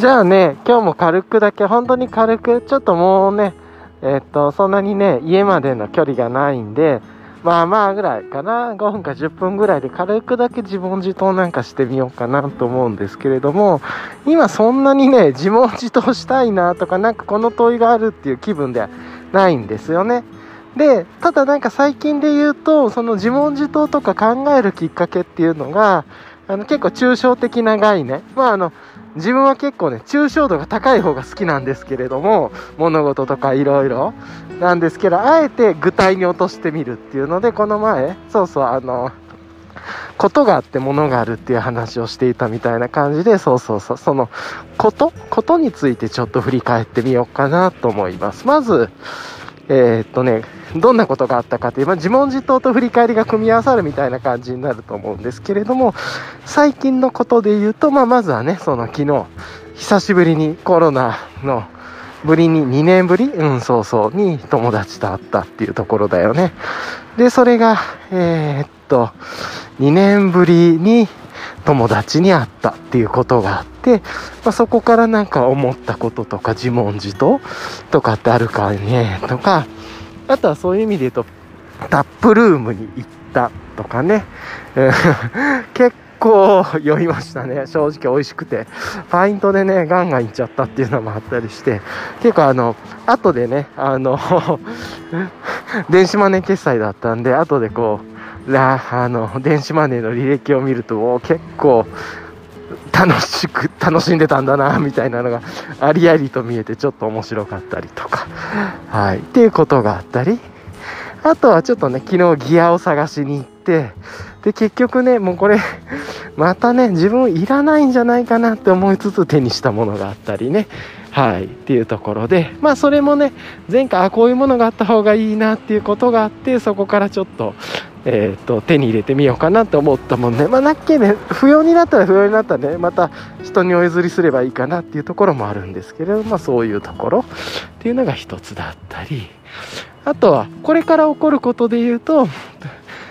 じゃあね、今日も軽くだけ、本当に軽く、ちょっともうね、えっと、そんなにね、家までの距離がないんで、まあまあぐらいかな、5分か10分ぐらいで軽くだけ自問自答なんかしてみようかなと思うんですけれども、今そんなにね、自問自答したいなとか、なんかこの問いがあるっていう気分ではないんですよね。で、ただなんか最近で言うと、その自問自答とか考えるきっかけっていうのが、あの結構抽象的な概念。まああの、自分は結構ね、抽象度が高い方が好きなんですけれども、物事とかいろいろなんですけど、あえて具体に落としてみるっていうので、この前、そうそう、あの、ことがあって物があるっていう話をしていたみたいな感じで、そうそうそう、そのこと？ことについてちょっと振り返ってみようかなと思います。まず、えー、っとね、どんなことがあったかという、まあ、自問自答と振り返りが組み合わさるみたいな感じになると思うんですけれども、最近のことで言うと、まあ、まずはね、その昨日、久しぶりにコロナのぶりに2年ぶりうん、そうそう、に友達と会ったっていうところだよね。で、それが、えー、っと、2年ぶりに友達に会ったっていうことがあって、まあ、そこからなんか思ったこととか自問自答とかってあるかねとか、あとはそういう意味で言うと、タップルームに行ったとかね。結構酔いましたね。正直美味しくて。パイントでね、ガンガン行っちゃったっていうのもあったりして、結構あの、後でね、あの 電子マネー決済だったんで、後でこう、らあの、電子マネーの履歴を見ると、結構、楽しく、楽しんでたんだな、みたいなのがありありと見えてちょっと面白かったりとか。はい。っていうことがあったり、あとはちょっとね、昨日ギアを探しに行って、で、結局ね、もうこれ、またね、自分いらないんじゃないかなって思いつつ手にしたものがあったりね、はい、っていうところで、まあそれもね、前回、あ、こういうものがあった方がいいなっていうことがあって、そこからちょっと、えっ、と、手に入れてみようかなと思ったもんね。まあなっけね、不要になったら不要になったね、また人にお譲りすればいいかなっていうところもあるんですけれど、まあそういうところっていうのが一つだったり、あとは、これから起こることで言うと、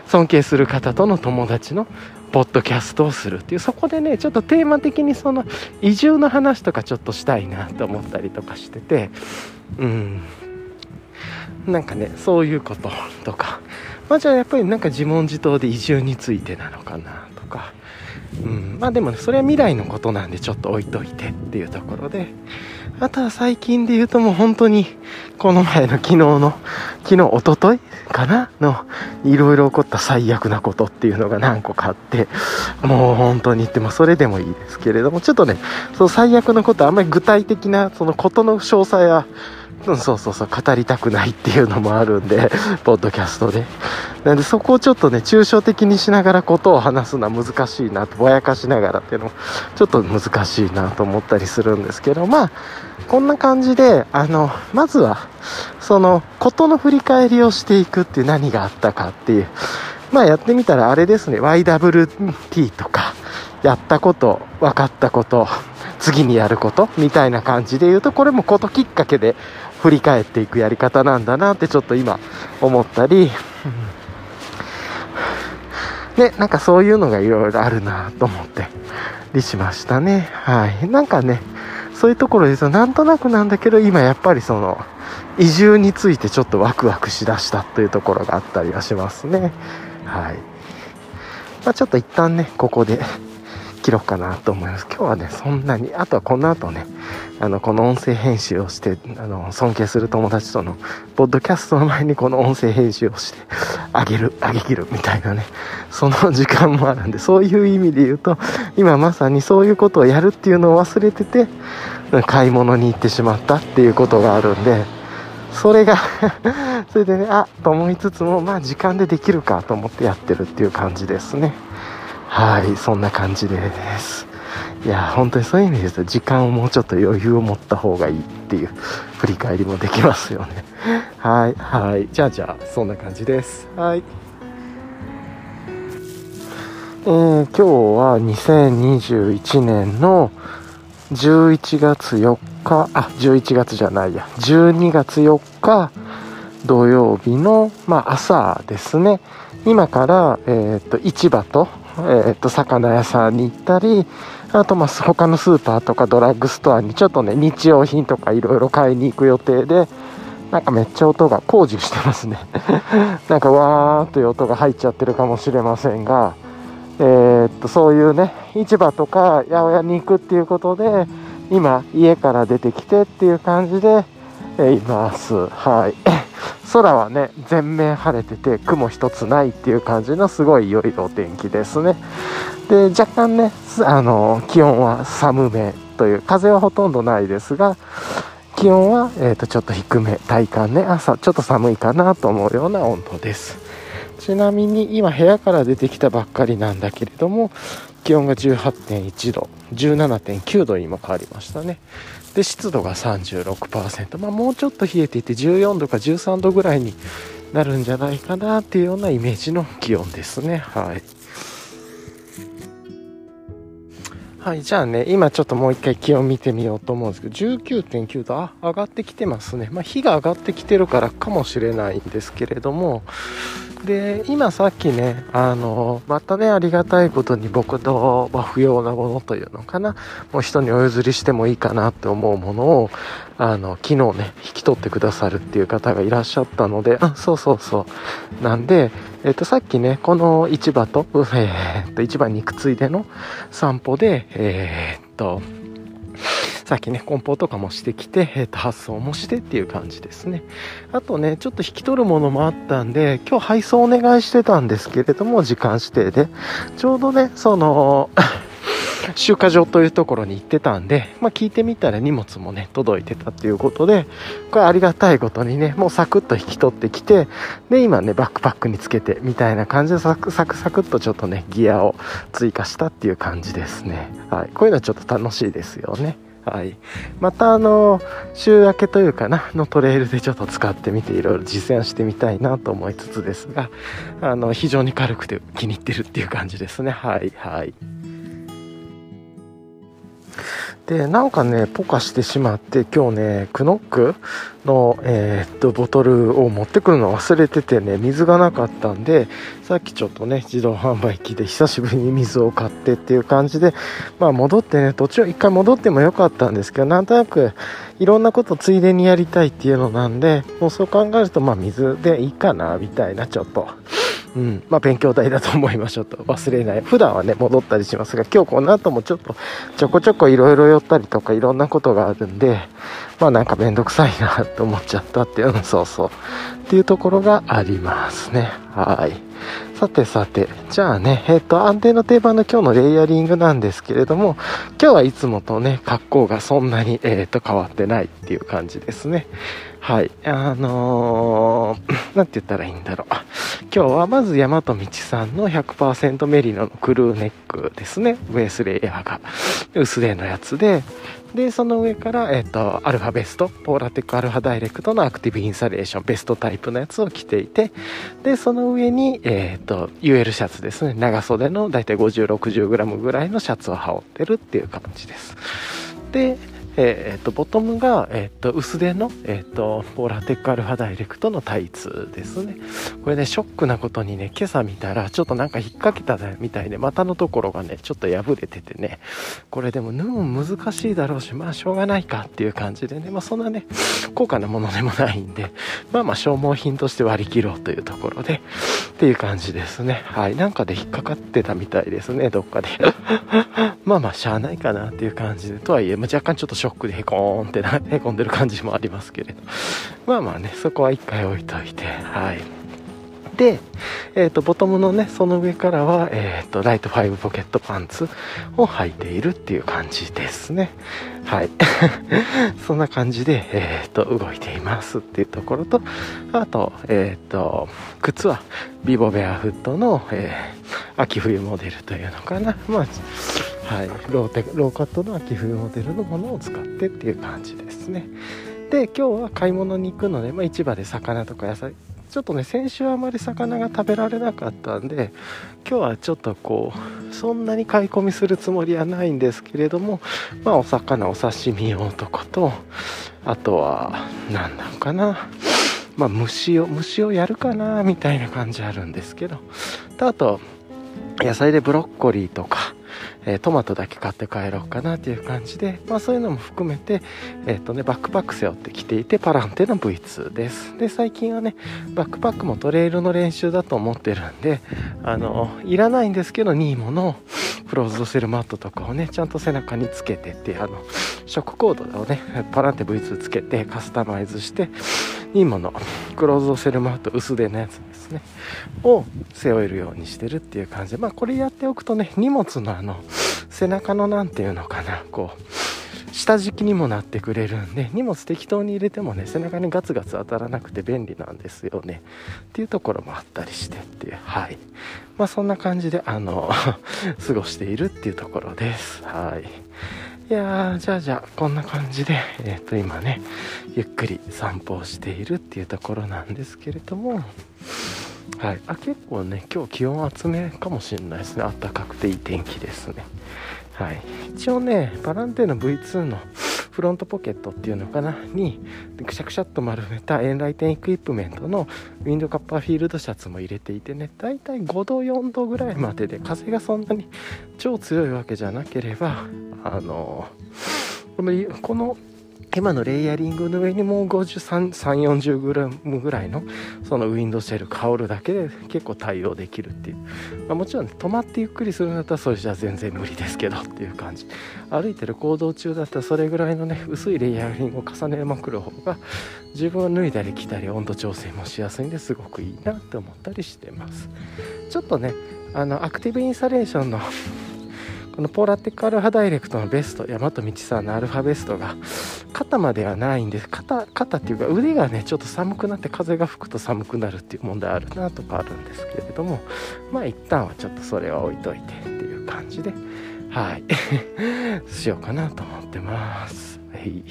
尊敬する方との友達のポッドキャストをするっていうそこでねちょっとテーマ的にその移住の話とかちょっとしたいなと思ったりとかしててうん。なんかねそういうこととか。まあじゃあやっぱりなんか自問自答で移住についてなのかなとか。うん。まあでもねそれは未来のことなんでちょっと置いといてっていうところで。あとは最近で言うともう本当に、この前の昨日の、昨日、おとといかなの、いろいろ起こった最悪なことっていうのが何個かあって、もう本当に言ってもそれでもいいですけれども、ちょっとね、その最悪のことあんまり具体的な、そのことの詳細は、うん、そうそうそう、語りたくないっていうのもあるんで、ポッドキャストで。なんでそこをちょっとね、抽象的にしながらことを話すのは難しいなと、ぼやかしながらっていうのも、ちょっと難しいなと思ったりするんですけど、まあ、こんな感じで、あの、まずは、その、ことの振り返りをしていくっていう何があったかっていう。まあやってみたらあれですね、YWT とか、やったこと、分かったこと、次にやることみたいな感じで言うと、これもこときっかけで振り返っていくやり方なんだなってちょっと今思ったり、ね、なんかそういうのがいろいろあるなと思ってりしましたね。はい。なんかね、そういうところですと、なんとなくなんだけど、今やっぱりその、移住についてちょっとワクワクしだしたというところがあったりはしますね。はい。まあ、ちょっと一旦ね、ここで切ろうかなと思います。今日はね、そんなに、あとはこの後ね、あの、この音声編集をして、あの、尊敬する友達との、ポッドキャストの前にこの音声編集をして、あげる、あげきる、みたいなね、その時間もあるんで、そういう意味で言うと、今まさにそういうことをやるっていうのを忘れてて、買い物に行ってしまったっていうことがあるんで、それがそれでね、あ、と思いつつも、まあ時間でできるかと思ってやってるっていう感じですね。はい、そんな感じです。いや、本当にそういう意味ですと、時間をもうちょっと余裕を持った方がいいっていう振り返りもできますよね。はい、はい。じゃあじゃあ、そんな感じです。はい。えー、今日は2021年の11月4日、あ、11月じゃないや、12月4日土曜日の、まあ、朝ですね。今から、えっ、ー、と、市場と、えっ、と、魚屋さんに行ったり、あとまあ他のスーパーとかドラッグストアにちょっとね日用品とかいろいろ買いに行く予定でなんかめっちゃ音が工事してますね。なんかわーっという音が入っちゃってるかもしれませんがえー、っとそういうね市場とか八百屋に行くっていうことで今家から出てきてっていう感じで、います。はい。空はね全面晴れてて雲一つないっていう感じのすごい良いお天気ですね。で若干ねあの気温は寒めという風はほとんどないですが気温は、えー、とちょっと低め体感ね朝ちょっと寒いかなと思うような温度です。ちなみに今部屋から出てきたばっかりなんだけれども気温が18.1度17.9度に今変わりましたね。で湿度が36%、まあ、もうちょっと冷えていて14度か13度ぐらいになるんじゃないかなっていうようなイメージの気温ですね。はい。はい、じゃあね、今ちょっともう一回気温見てみようと思うんですけど、19.9度、あ、上がってきてますね。まあ、日が上がってきてるからかもしれないんですけれども、で今さっきねあのまたねありがたいことに僕の、まあ、不要なものというのかな。もう人にお譲りしてもいいかなって思うものをあの昨日ね引き取ってくださるっていう方がいらっしゃったのであそうそうそう。なんでえっ、とさっきねこの市場と, えー、と市場に行くついでの散歩でえー、っとさっきね、梱包とかもしてきて、えー、と発送もしてっていう感じですね。あとね、ちょっと引き取るものもあったんで、今日配送お願いしてたんですけれども、時間指定で。ちょうどね、その 集荷場というところに行ってたんで、まあ、聞いてみたら荷物もね、届いてたっていうことで、これありがたいことにね、もうサクッと引き取ってきて、で、今ね、バックパックにつけてみたいな感じでサクサクサクっとちょっとね、ギアを追加したっていう感じですね。はい。こういうのはちょっと楽しいですよね。はい、またあの週明けというかなのトレイルでちょっと使ってみていろいろ実践してみたいなと思いつつですがあの非常に軽くて気に入ってるっていう感じですね。はいはい。でなんかねポカしてしまって今日ねクノックの、えー、っとボトルを持ってくるの忘れててね水がなかったんでさっきちょっとね自動販売機で久しぶりに水を買ってっていう感じでまあ戻ってね途中一回戻ってもよかったんですけどなんとなくいろんなことついでにやりたいっていうのなんでもうそう考えるとまあ水でいいかなみたいなちょっと。うん、まあ勉強代だと思いましょうと。忘れない。普段はね戻ったりしますが今日この後もちょっとちょこちょこいろいろ寄ったりとかいろんなことがあるんでまあなんかめんどくさいなと思っちゃったっていうのそうそう。っていうところがありますね。はい。さてさて、じゃあね、えっ、ー、と、安定の定番の今日のレイヤリングなんですけれども、今日はいつもとね、格好がそんなに、えっ、ー、と、変わってないっていう感じですね。はい。あのー、なんて言ったらいいんだろう。今日はまず大和道さんの100%メリノのクルーネックですね。ベースレイヤーが薄手のやつで、で、その上から、えっ、ー、と、アルファベスト、ポーラテックアルファダイレクトのアクティブインサレーション、ベストタイプのやつを着ていて、で、その上に、えっ、ー、と、UL シャツですね。長袖のだいたい50、60g ぐらいのシャツを羽織ってるっていう感じです。で、えー、とボトムが、えー、と薄手の、えー、とポーラテックアルファダイレクトのタイツですね。これねショックなことにね今朝見たらちょっとなんか引っ掛けたみたいで股のところがねちょっと破れててね。これでも縫うの難しいだろうしまあしょうがないかっていう感じでねまあそんなね高価なものでもないんでまあまあ消耗品として割り切ろうというところでっていう感じですね。はい。なんかで引っかかってたみたいですねどっかで。まあまあしゃあないかなっていう感じでとはいえ、まあ、若干ちょっとショックョックでへこーんってな、へこんでる感じもありますけれど。まあまあね、そこは一回置いといて、はい。で、えーと、ボトムのねその上からは、えーと、ライト5ポケットパンツを履いているっていう感じですね。はい。そんな感じで、えーと、動いていますっていうところとあと,、えー、と靴はビボベアフットの、えー、秋冬モデルというのかな。まあはい、ローテローカットの秋冬モデルのものを使ってっていう感じですね。で今日は買い物に行くので、まあ、市場で魚とか野菜ちょっとね先週あまり魚が食べられなかったんで今日はちょっとこうそんなに買い込みするつもりはないんですけれどもまあお魚お刺身用とかとあとは何なのかな。まあ虫を虫をやるかなみたいな感じあるんですけど。とあと野菜でブロッコリーとかえー、トマトだけ買って帰ろうかなっていう感じで、まあ、そういうのも含めて、えーとね、バックパック背負ってきていてパランテの V2 です。で最近はねバックパックもトレイルの練習だと思ってるんであのいらないんですけどニーモのクローズドセルマットとかをねちゃんと背中につけてってあの食コードをねパランテ V2 つけてカスタマイズしてニーモのクローズドセルマット薄手のやつですね。を背負えるようにしてるっていう感じでまあこれやっておくとね荷物のあの背中の何て言うのかなこう下敷きにもなってくれるんで荷物適当に入れてもね背中にガツガツ当たらなくて便利なんですよね。っていうところもあったりしてっていうはい。まあそんな感じであの 過ごしているっていうところです。はい。いやーじゃあじゃあこんな感じでえっ、ー、と今ねゆっくり散歩をしているっていうところなんですけれども。はい、あ結構ね今日気温厚めかもしれないですね。暖かくていい天気ですね。はい、一応ねバランテの V2 のフロントポケットっていうのかな？にくしゃくしゃっと丸めたエンライテンエクイプメントのウィンドカッパーフィールドシャツも入れていてねだいたい5度4度ぐらいまでで風がそんなに超強いわけじゃなければあのこの今のレイヤリングの上にもう53、40グラムぐらいのそのウィンドシェル香るだけで結構対応できるっていう、まあ、もちろん、止まってゆっくりするんだったらそれじゃ全然無理ですけどっていう感じ。歩いてる行動中だったらそれぐらいのね薄いレイヤリングを重ねまくる方が自分は脱いだり着たり温度調整もしやすいんですごくいいなって思ったりしてます。ちょっとねあのアクティブインサレーションのこのポーラテックアルファダイレクトのベスト大和道さんのアルファベストが肩まではないんです。肩肩っていうか腕がねちょっと寒くなって風が吹くと寒くなるっていう問題あるなとかあるんですけれどもまあ一旦はちょっとそれは置いといてっていう感じではい。しようかなと思ってます。はい。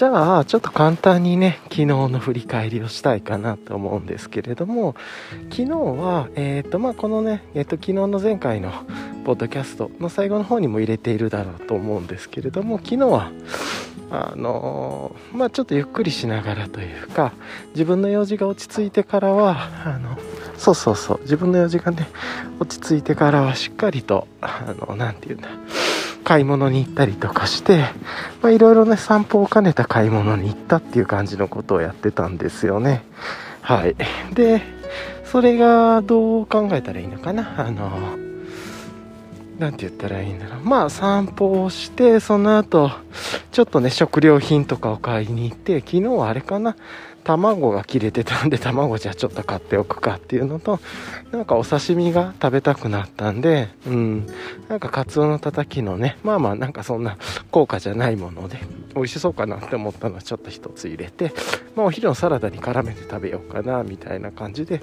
じゃあ、ちょっと簡単にね、昨日の振り返りをしたいかなと思うんですけれども、昨日は、えっ、ー、と、まあ、このね、えっ、ー、と、昨日の前回のポッドキャストの最後の方にも入れているだろうと思うんですけれども、昨日は、あのー、まあ、ちょっとゆっくりしながらというか、自分の用事が落ち着いてからは、あの、そうそうそう、自分の用事がね、落ち着いてからはしっかりと、あの、なんて言うんだ、買い物に行ったりとかして、まいろいろね、散歩を兼ねた買い物に行ったっていう感じのことをやってたんですよね。はい。で、それがどう考えたらいいのかな？あの、なんて言ったらいいんだろう。まあ散歩をして、その後、ちょっとね、食料品とかを買いに行って、昨日はあれかな？卵が切れてたんで 卵じゃちょっと買っておくかっていうのとなんかお刺身が食べたくなったんでうん。なんかカツオのたたきのねまあまあなんかそんな高価じゃないもので美味しそうかなって思ったのはちょっと一つ入れて、まあ、お昼のサラダに絡めて食べようかなみたいな感じで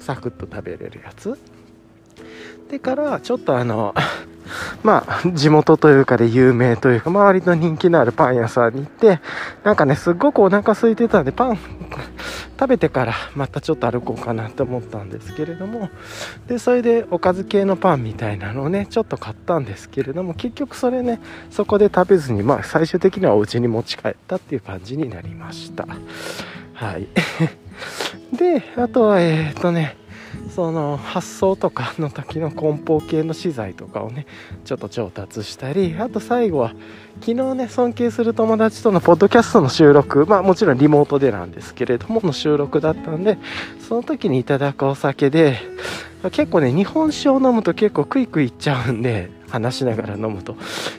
サクッと食べれるやつ。でからちょっとあのまあ、地元というかで有名というか、周りの人気のあるパン屋さんに行って、なんかね、すっごくお腹空いてたんで、パン 食べてからまたちょっと歩こうかなって思ったんですけれども、で、それでおかず系のパンみたいなのをね、ちょっと買ったんですけれども、結局それね、そこで食べずに、まあ、最終的にはお家に持ち帰ったっていう感じになりました。はい。で、あとは、えっ、ー、とね、その発送とかの時の梱包系の資材とかをねちょっと調達したりあと最後は昨日ね尊敬する友達とのポッドキャストの収録まあもちろんリモートでなんですけれどもの収録だったんでその時にいただくお酒で結構ね日本酒を飲むと結構クイクイいっちゃうんで話しながら飲むと。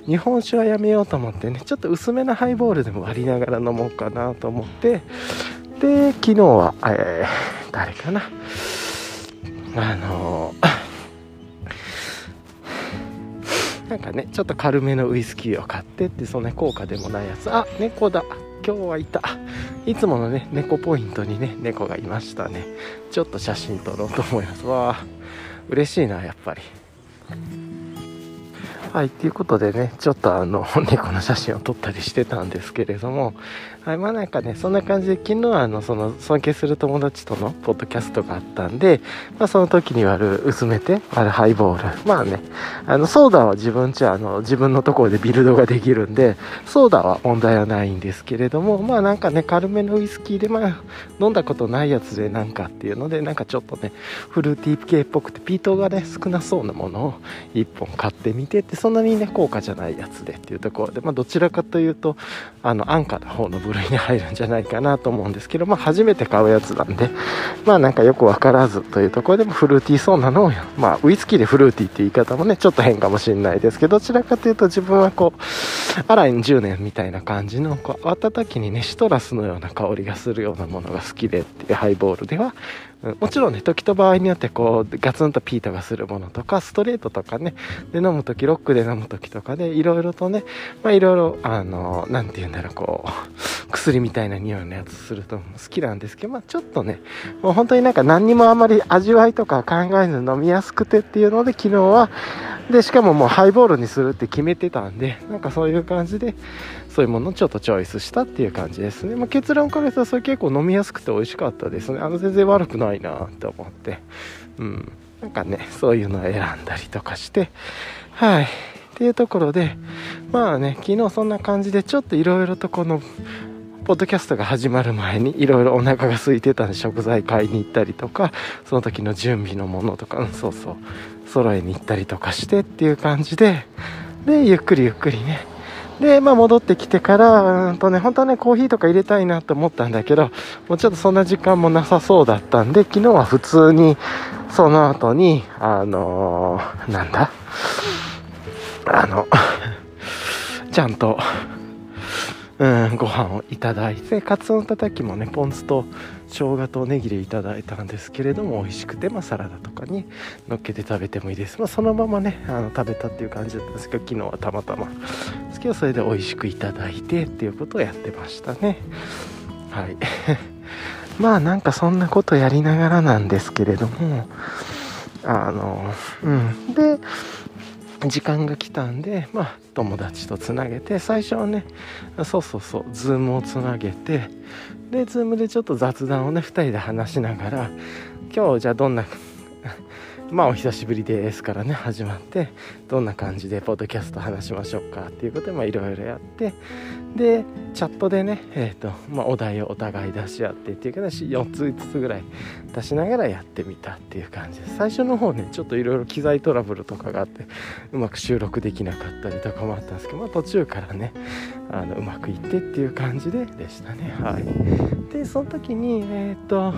日本酒はやめようと思ってねちょっと薄めなハイボールでも割りながら飲もうかなと思って。で昨日は、えー、誰かな？あのなんかねちょっと軽めのウイスキーを買ってってそんな効果でもないやつ。あ猫だ。今日はいた。いつものね猫ポイントにね猫がいましたね。ちょっと写真撮ろうと思います。わあ嬉しいなやっぱり。はい、ということでね、ちょっとあの、猫の写真を撮ったりしてたんですけれども、はい、まあなんかね、そんな感じで、昨日はあの、その、尊敬する友達とのポッドキャストがあったんで、まあその時に割る薄めて、割るハイボール。まあね、あの、ソーダは自分ちは、あの、自分のところでビルドができるんで、ソーダは問題はないんですけれども、まあなんかね、軽めのウイスキーで、まあ、飲んだことないやつでなんかっていうので、なんかちょっとね、フルーティー系っぽくて、ピートがね、少なそうなものを1本買ってみてって、そんなにね、高価じゃないやつでっていうところで、まあどちらかというと、あの、安価な方の部類に入るんじゃないかなと思うんですけど、まあ、初めて買うやつなんで、まあ、なんかよく分からずというところでもフルーティーそうなのを、まあ、ウイスキーでフルーティーって言い方もね、ちょっと変かもしれないですけど、どちらかというと自分はこう、アライン10年みたいな感じの、こう、温かにね、シトラスのような香りがするようなものが好きでっていうハイボールでは、もちろんね、時と場合によってこう、ガツンとピートがするものとか、ストレートとかね、で飲む時、ロックで飲む時とかで、いろいろとね、まあいろいろ、あの、なんて言うんだろう、こう、薬みたいな匂いのやつすると好きなんですけど、まあちょっとね、もう本当になんか何にもあまり味わいとか考えず飲みやすくてっていうので、昨日は、で、しかももうハイボールにするって決めてたんで、なんかそういう感じで、そういうものをちょっとチョイスしたっていう感じですね。まあ、結論から言うとそれ結構飲みやすくて美味しかったですね。あの全然悪くないなって思って。うん。なんかね、そういうのを選んだりとかして、はい。っていうところで、まあね、昨日そんな感じでちょっといろいろとこの、ポッドキャストが始まる前にいろいろお腹が空いてたんで食材買いに行ったりとか、その時の準備のものとか、そうそう、揃えに行ったりとかしてっていう感じで、で、ゆっくりゆっくりね、で、まあ戻ってきてから、うんとね、本当はね、コーヒーとか入れたいなと思ったんだけど、もうちょっとそんな時間もなさそうだったんで、昨日は普通に、その後に、あのー、なんだ？あの、ちゃんと、うん、ご飯をいただいて、カツオのたたきもね、ポン酢と生姜とネギでいただいたんですけれども美味しくて、まあ、サラダとかに乗っけて食べてもいいです、まあ、そのままねあの食べたっていう感じだったんですけど昨日はたまたまですけどそれで美味しくいただいてっていうことをやってましたね。はい。まあなんかそんなことやりながらなんですけれどもあのうん。で時間が来たんで、まあ、友達とつなげて、最初はね、そうそうそう、ズームをつなげて、で、Zoom でちょっと雑談をね、2人で話しながら、今日じゃあどんな まあお久しぶりですからね始まってどんな感じでポッドキャスト話しましょうかっていうことでいろいろやってでチャットでねえ、ー、とまあお題をお互い出し合ってっていうか4つ5つぐらい出しながらやってみたっていう感じです。最初の方ねちょっといろいろ機材トラブルとかがあってうまく収録できなかったりとかもあったんですけどまあ途中からねあのうまくいってっていう感じででしたね。はい。でその時にえっ、ー、と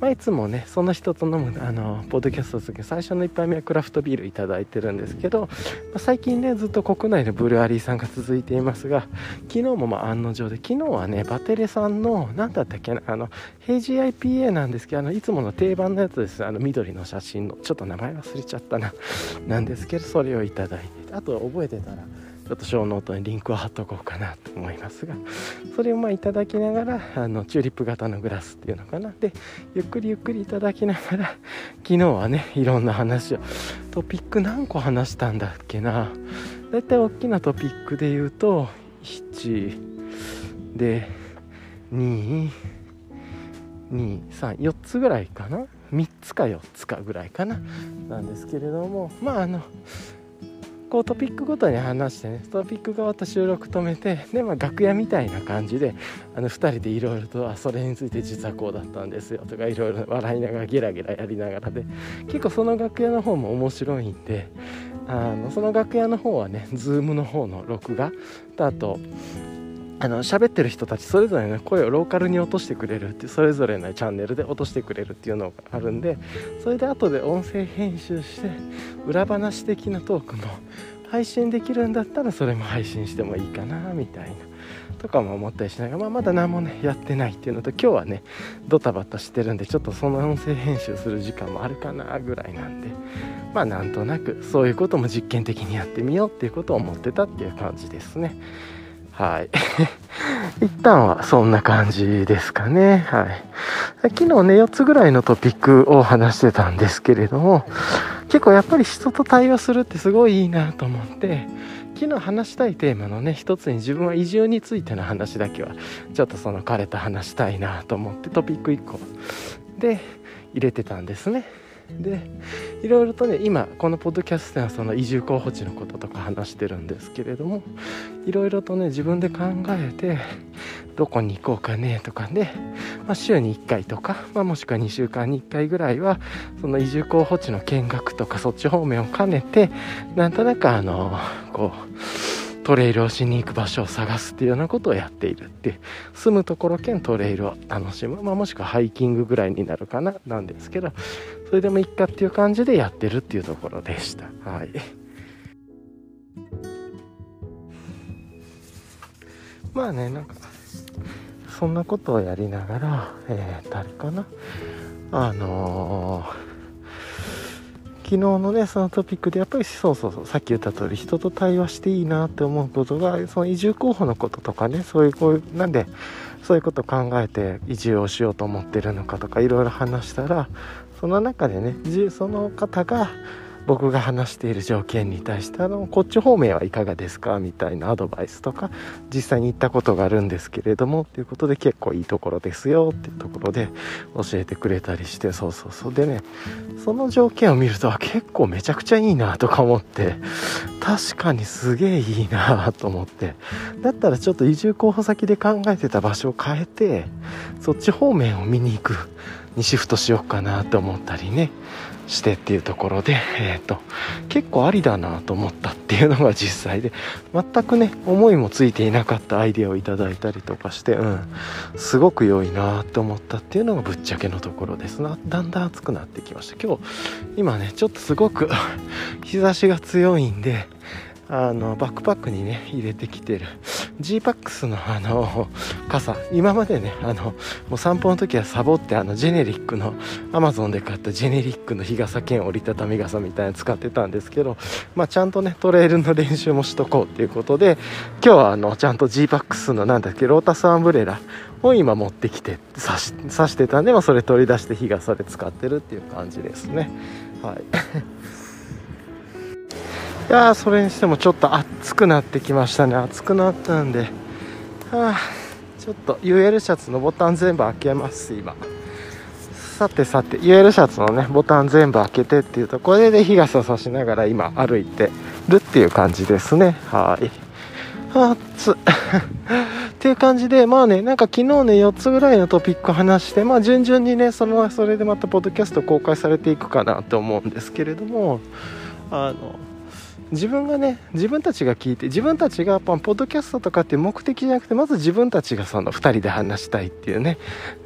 まあいつもねその人と飲むあのポッドキャストですけど最初の1杯目はクラフトビールいただいてるんですけど、まあ、最近ねずっと国内でブルワリーさんが続いていますが昨日もま案の定で昨日はね VERTERE さんの何だったっけなあの平時 IPA なんですけどあのいつもの定番のやつです。あの緑の写真のちょっと名前忘れちゃったななんですけどそれをいただいてあと覚えてたらちょっとショーノートにリンクを貼っとこうかなと思いますがそれをまあいただきながらあのチューリップ型のグラスっていうのかな。でゆっくりゆっくりいただきながら 昨日はねいろんな話をトピック何個話したんだっけな。だいたい大きなトピックで言うと7で2 2 3 4つぐらいかな。3つか4つかぐらいかな。なんですけれどもまああのこうトピックごとに話してねトピックが終わった収録止めてで、まあ、楽屋みたいな感じであの2人でいろいろとあそれについて実はこうだったんですよとかいろいろ笑いながらゲラゲラやりながらで結構その楽屋の方も面白いんであのその楽屋の方はね Zoom の方の録画とあとあの喋ってる人たちそれぞれの声をローカルに落としてくれるってそれぞれのチャンネルで落としてくれるっていうのがあるんでそれで後で音声編集して裏話的なトークも配信できるんだったらそれも配信してもいいかなみたいなとかも思ったりしながら、まあ、まだ何もねやってないっていうのと今日はねドタバタしてるんでちょっとその音声編集する時間もあるかなぐらいなんでまあなんとなくそういうことも実験的にやってみようっていうことを思ってたっていう感じですね。はい。一旦はそんな感じですかね。はい。昨日ね、4つぐらいのトピックを話してたんですけれども、結構やっぱり人と対話するってすごいいいなと思って、昨日話したいテーマのね一つに自分は移住についての話だけはちょっとその彼と話したいなと思ってトピック1個で入れてたんですねでいろいろとね今このポッドキャストではその移住候補地のこととか話してるんですけれどもいろいろとね自分で考えてどこに行こうかねとかね、まあ、週に1回とか、まあ、もしくは2週間に1回ぐらいはその移住候補地の見学とかそっち方面を兼ねてなんとなくあのこうトレイルをしに行く場所を探すっていうようなことをやっているって住むところ兼トレイルを楽しむ、まあ、もしくはハイキングぐらいになるかななんですけどそれでもいっかっていう感じでやってるっていうところでした。はい。まあねなんかそんなことをやりながらえー、誰かな？あのー昨日のねそのトピックでやっぱりそうそうそうさっき言った通り人と対話していいなって思うことがその移住候補のこととかねそういうこういうなんでそういうことを考えて移住をしようと思ってるのかとかいろいろ話したらその中でねその方が僕が話している条件に対してあのこっち方面はいかがですか？みたいなアドバイスとか実際に行ったことがあるんですけれどもっていうことで結構いいところですよっていうところで教えてくれたりしてそうそうそう。でねその条件を見ると結構めちゃくちゃいいなとか思って確かにすげえいいなと思って。だったらちょっと移住候補先で考えてた場所を変えてそっち方面を見に行く。にシフトしようかなと思ったりねしてっていうところで、えーと、結構ありだなと思ったっていうのが実際で全くね思いもついていなかったアイデアをいただいたりとかして、うん、すごく良いなと思ったっていうのがぶっちゃけのところです。なだんだん暑くなってきました。今日今ねちょっとすごく 日差しが強いんであのバックパックにね入れてきてる。g パックスのあの傘。今までねあのもう散歩の時はサボってあのジェネリックのアマゾンで買ったジェネリックの日傘兼折りたたみ傘みたいなの使ってたんですけど、まあ、ちゃんとねトレイルの練習もしとこうっていうことで今日はあのちゃんと g パックスのなんだっけロータスアンブレラを今持ってきて刺し刺してたんで、まあ、それ取り出して日傘で使ってるっていう感じですね。はい。いやそれにしてもちょっと暑くなってきましたね。暑くなったんで。はあちょっと UL シャツのボタン全部開けます今。さてさて UL シャツのねボタン全部開けてっていうとこれで日傘さしながら今歩いてるっていう感じですね。はい。暑っ。ていう感じでまあねなんか昨日ね4つぐらいのトピック話してまあ順々にねそのそれでまたポッドキャスト公開されていくかなと思うんですけれどもあの自分がね自分たちが聞いて自分たちがポッドキャストとかっていう目的じゃなくてまず自分たちがその2人で話したいっていうね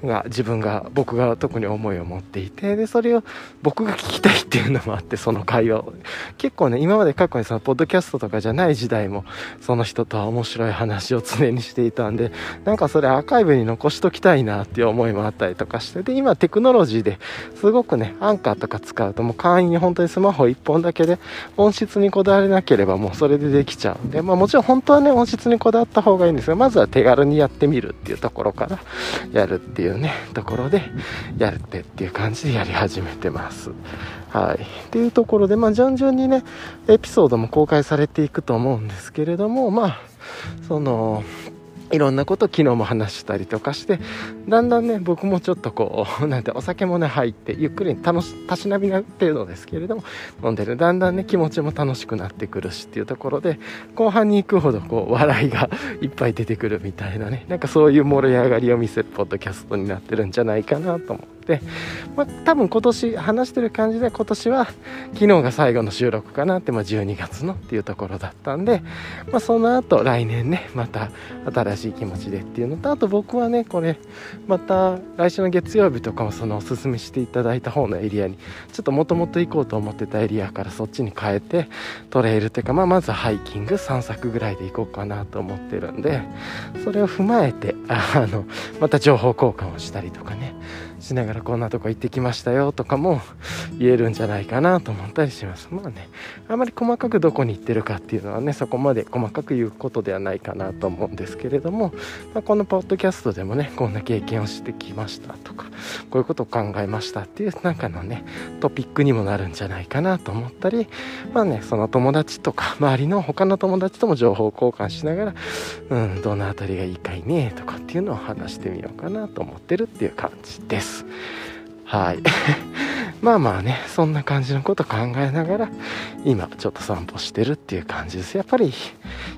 が自分が僕が特に思いを持っていてでそれを僕が聞きたいっていうのもあってその会話を。結構ね今まで過去にそのポッドキャストとかじゃない時代もその人とは面白い話を常にしていたんでなんかそれアーカイブに残しときたいなっていう思いもあったりとかしてで今テクノロジーですごくねアンカーとか使うともう簡易に本当にスマホ1本だけで音質にこだわれなければもうそれでできちゃうんで、まあ、もちろん本当はね音質にこだわった方がいいんですがまずは手軽にやってみるっていうところからやるっていうねところでやるってっていう感じでやり始めてますはい。っていうところで、まあ、順々にね、エピソードも公開されていくと思うんですけれども、まあ、その、いろんなこと昨日も話したりとかしてだんだんね僕もちょっとこう なんてお酒もね入ってゆっくり楽したしなみな程度ですけれども飲んでる。だんだんね気持ちも楽しくなってくるしっていうところで後半に行くほどこう笑いが いっぱい出てくるみたいなねなんかそういう盛り上がりを見せるポッドキャストになってるんじゃないかなと思って、まあ、多分今年話してる感じで今年は昨日が最後の収録かなって、まあ、12月のっていうところだったんで、まあ、その後来年ねまた新しい気持ちでっていうのとあと僕はねこれまた来週の月曜日とかもそのおすすめしていただいた方のエリアにちょっともともと行こうと思ってたエリアからそっちに変えてトレイルっていうか、まあ、まずハイキング散策ぐらいで行こうかなと思ってるんでそれを踏まえてあのまた情報交換をしたりとかね。しながらこんなとこ行ってきましたよとかも言えるんじゃないかなと思ったりします。まあねあまり細かくどこに行ってるかっていうのはねそこまで細かく言うことではないかなと思うんですけれども、まあ、このポッドキャストでもねこんな経験をしてきましたとかこういうことを考えましたっていうなんかのねトピックにもなるんじゃないかなと思ったりまあねその友達とか周りの他の友達とも情報交換しながらうんどの辺りがいいかいねとかっていうのを話してみようかなと思ってるっていう感じです。はい。まあまあねそんな感じのこと考えながら今ちょっと散歩してるっていう感じです。やっぱり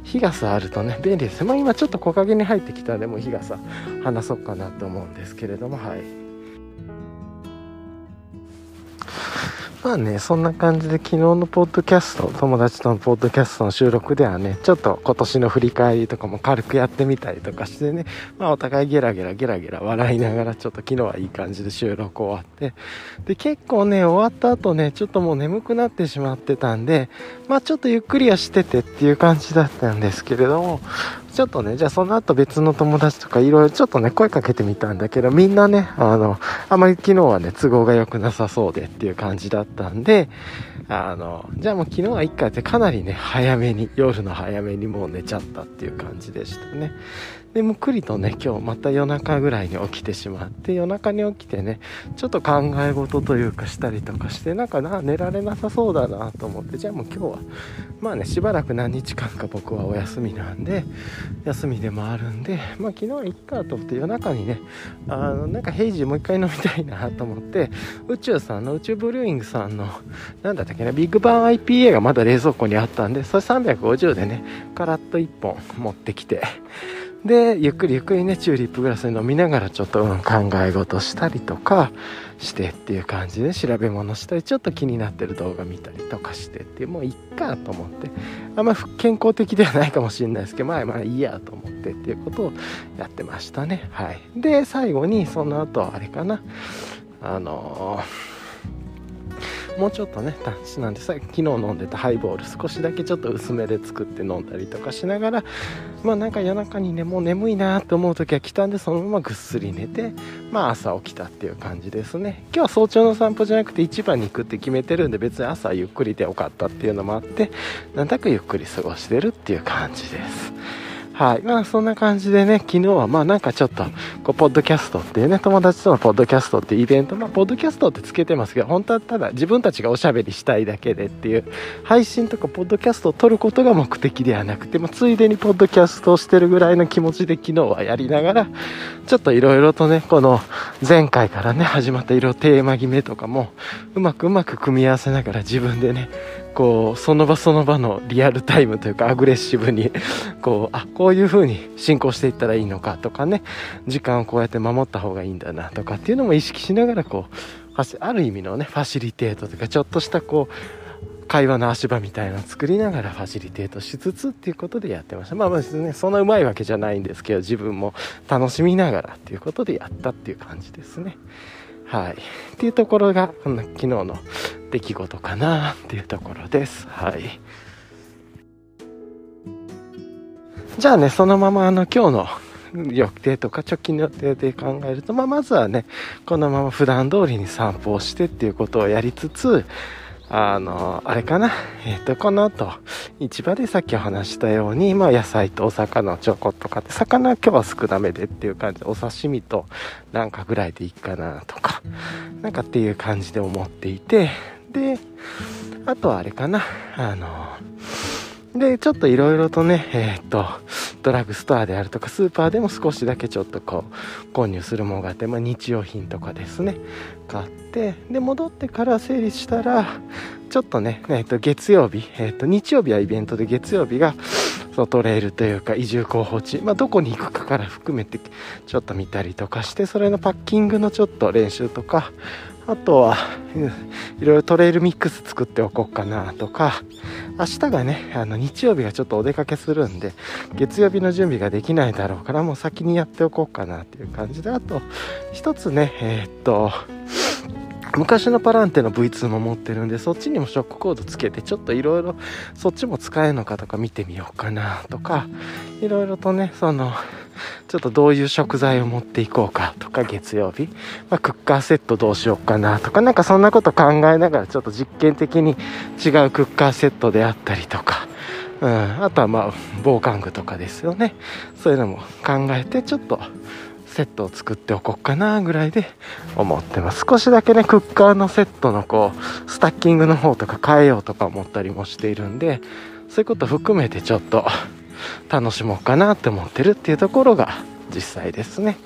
日傘あるとね便利です。まあ今ちょっと木陰に入ってきたらでも日傘離そうかなと思うんですけれどもはい。まあね、そんな感じで昨日のポッドキャスト、友達とのポッドキャストの収録ではね、ちょっと今年の振り返りとかも軽くやってみたりとかしてね、まあお互いゲラゲラゲラゲラ笑いながらちょっと昨日はいい感じで収録終わって、で結構ね、終わった後ね、ちょっともう眠くなってしまってたんで、まあちょっとゆっくりはしててっていう感じだったんですけれども、ちょっとね、じゃあその後別の友達とかいろいろちょっとね、声かけてみたんだけど、みんなね、あの、あまり昨日はね、都合が良くなさそうでっていう感じだったんで、あの、じゃあもう昨日はいっかってかなりね、早めに、夜の早めにもう寝ちゃったっていう感じでしたね。でむっくりとね今日また夜中ぐらいに起きてしまって夜中に起きてねちょっと考え事というかしたりとかしてなんかな寝られなさそうだなと思ってじゃあもう今日はまあねしばらく何日間か僕はお休みなんで休みでもあるんでまあ昨日はいっかと思って夜中にねあのなんかヘイジーもう一回飲みたいなと思って宇宙さんの宇宙ブリューイングさんのなんだったっけなビッグバン IPA がまだ冷蔵庫にあったんでそれ350でねカラッと1本持ってきてでゆっくりゆっくりねチューリップグラスに飲みながらちょっと、うん、考え事したりとかしてっていう感じで調べ物したりちょっと気になってる動画見たりとかしてってもういっかと思って。あんま健康的ではないかもしれないですけどまあまあいいやと思ってっていうことをやってましたね。はい。で最後にその後あれかな。あのーもうちょっとね男子なんでさ昨日飲んでたハイボール少しだけちょっと薄めで作って飲んだりとかしながらまあなんか夜中にねもう眠いなと思う時は来たんでそのままぐっすり寝てまあ朝起きたっていう感じですね今日は早朝の散歩じゃなくて市場に行くって決めてるんで別に朝ゆっくりでよかったっていうのもあってなんだかゆっくり過ごしてるっていう感じです。はい。まあそんな感じでね、昨日はまあなんかちょっと、こう、ポッドキャストっていうね、友達とのポッドキャストってイベント、まあポッドキャストってつけてますけど、本当はただ自分たちがおしゃべりしたいだけでっていう、配信とかポッドキャストを撮ることが目的ではなくて、まあついでにポッドキャストをしてるぐらいの気持ちで昨日はやりながら、ちょっといろいろとね、この前回からね、始まった色テーマ決めとかも、うまくうまく組み合わせながら自分でね、こうその場その場のリアルタイムというかアグレッシブに こうあこういう風に進行していったらいいのかとかね。時間をこうやって守った方がいいんだなとかっていうのも意識しながらこうある意味のねファシリテートというかちょっとしたこう会話の足場みたいなのを作りながらファシリテートしつつっていうことでやってました。まあまあですねそんなうまいわけじゃないんですけど自分も楽しみながらっていうことでやったっていう感じですね。はい。っていうところが、この昨日の出来事かなっていうところです。はい。じゃあね、そのままあの今日の予定とか直近の予定で考えると、まあ、まずはね、このまま普段通りに散歩をしてっていうことをやりつつ、あの、あれかな？えっ、ー、と、この後、市場でさっきお話したように、まあ、野菜とお魚ちょこっと買って、魚は今日は少なめでっていう感じで、お刺身となんかぐらいでいいかなとか、なんかっていう感じで思っていて、で、あとはあれかな？あの、で、ちょっといろいろとね、えっ、と、ドラッグストアであるとか、スーパーでも少しだけちょっとこう、購入するものがあって、まあ、日用品とかですね、買って、で、戻ってから整理したら、ちょっとね、えっ、と、月曜日、えっ、と、日曜日はイベントで、月曜日が、そのトレイルというか移住候補地、まあ、どこに行くかから含めてちょっと見たりとかしてそれのパッキングのちょっと練習とかあとは、いろいろトレイルミックス作っておこうかなとか、明日がね、あの日曜日がちょっとお出かけするんで、月曜日の準備ができないだろうから、もう先にやっておこうかなっていう感じで、あと、一つね、えー、っと、昔のパランテの V2 も持ってるんでそっちにもショックコードつけてちょっといろいろそっちも使えるのかとか見てみようかなとかいろいろとねそのちょっとどういう食材を持っていこうかとか月曜日、まあ、クッカーセットどうしようかなとかなんかそんなこと考えながらちょっと実験的に違うクッカーセットであったりとか、うん、あとはまあ防寒具とかですよね。そういうのも考えてちょっとセットを作っておこうかなぐらいで思ってます。少しだけねクッカーのセットのこうスタッキングの方とか変えようとか思ったりもしているんでそういうこと含めてちょっと楽しもうかなって思ってるっていうところが実際ですね。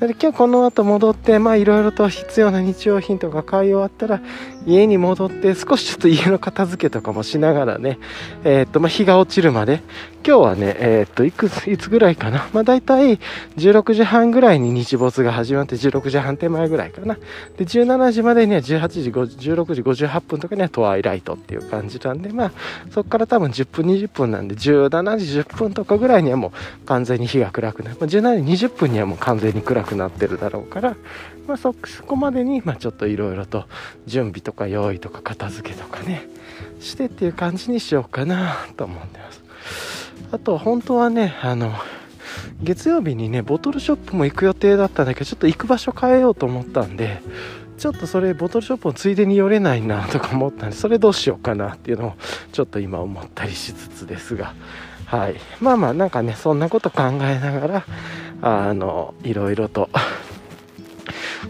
で今日この後戻ってまあいろいろと必要な日用品とか買い終わったら家に戻って少しちょっと家の片付けとかもしながらねえー、っとま日が落ちるまで。今日はねえー、っといくついつぐらいかな。まあ大体16時半ぐらいに日没が始まって16時半手前ぐらいかな。で17時までには18時16時58分とかにはトワイライトっていう感じなんでまあそこから多分10分20分なんで17時10分とかぐらいにはもう完全に日が暗くなる、まあ、17時20分にはもう完全に暗くなってるだろうから、まあ、そこまでに、まあ、ちょっといろいろと準備ととか用意とか片付けとかねしてっていう感じにしようかなと思ってます。あと本当はねあの月曜日にねボトルショップも行く予定だったんだけどちょっと行く場所変えようと思ったんでちょっとそれボトルショップもついでに寄れないなとか思ったんでそれどうしようかなっていうのをちょっと今思ったりしつつですが。はい。まあまあなんかねそんなこと考えながらあのいろいろと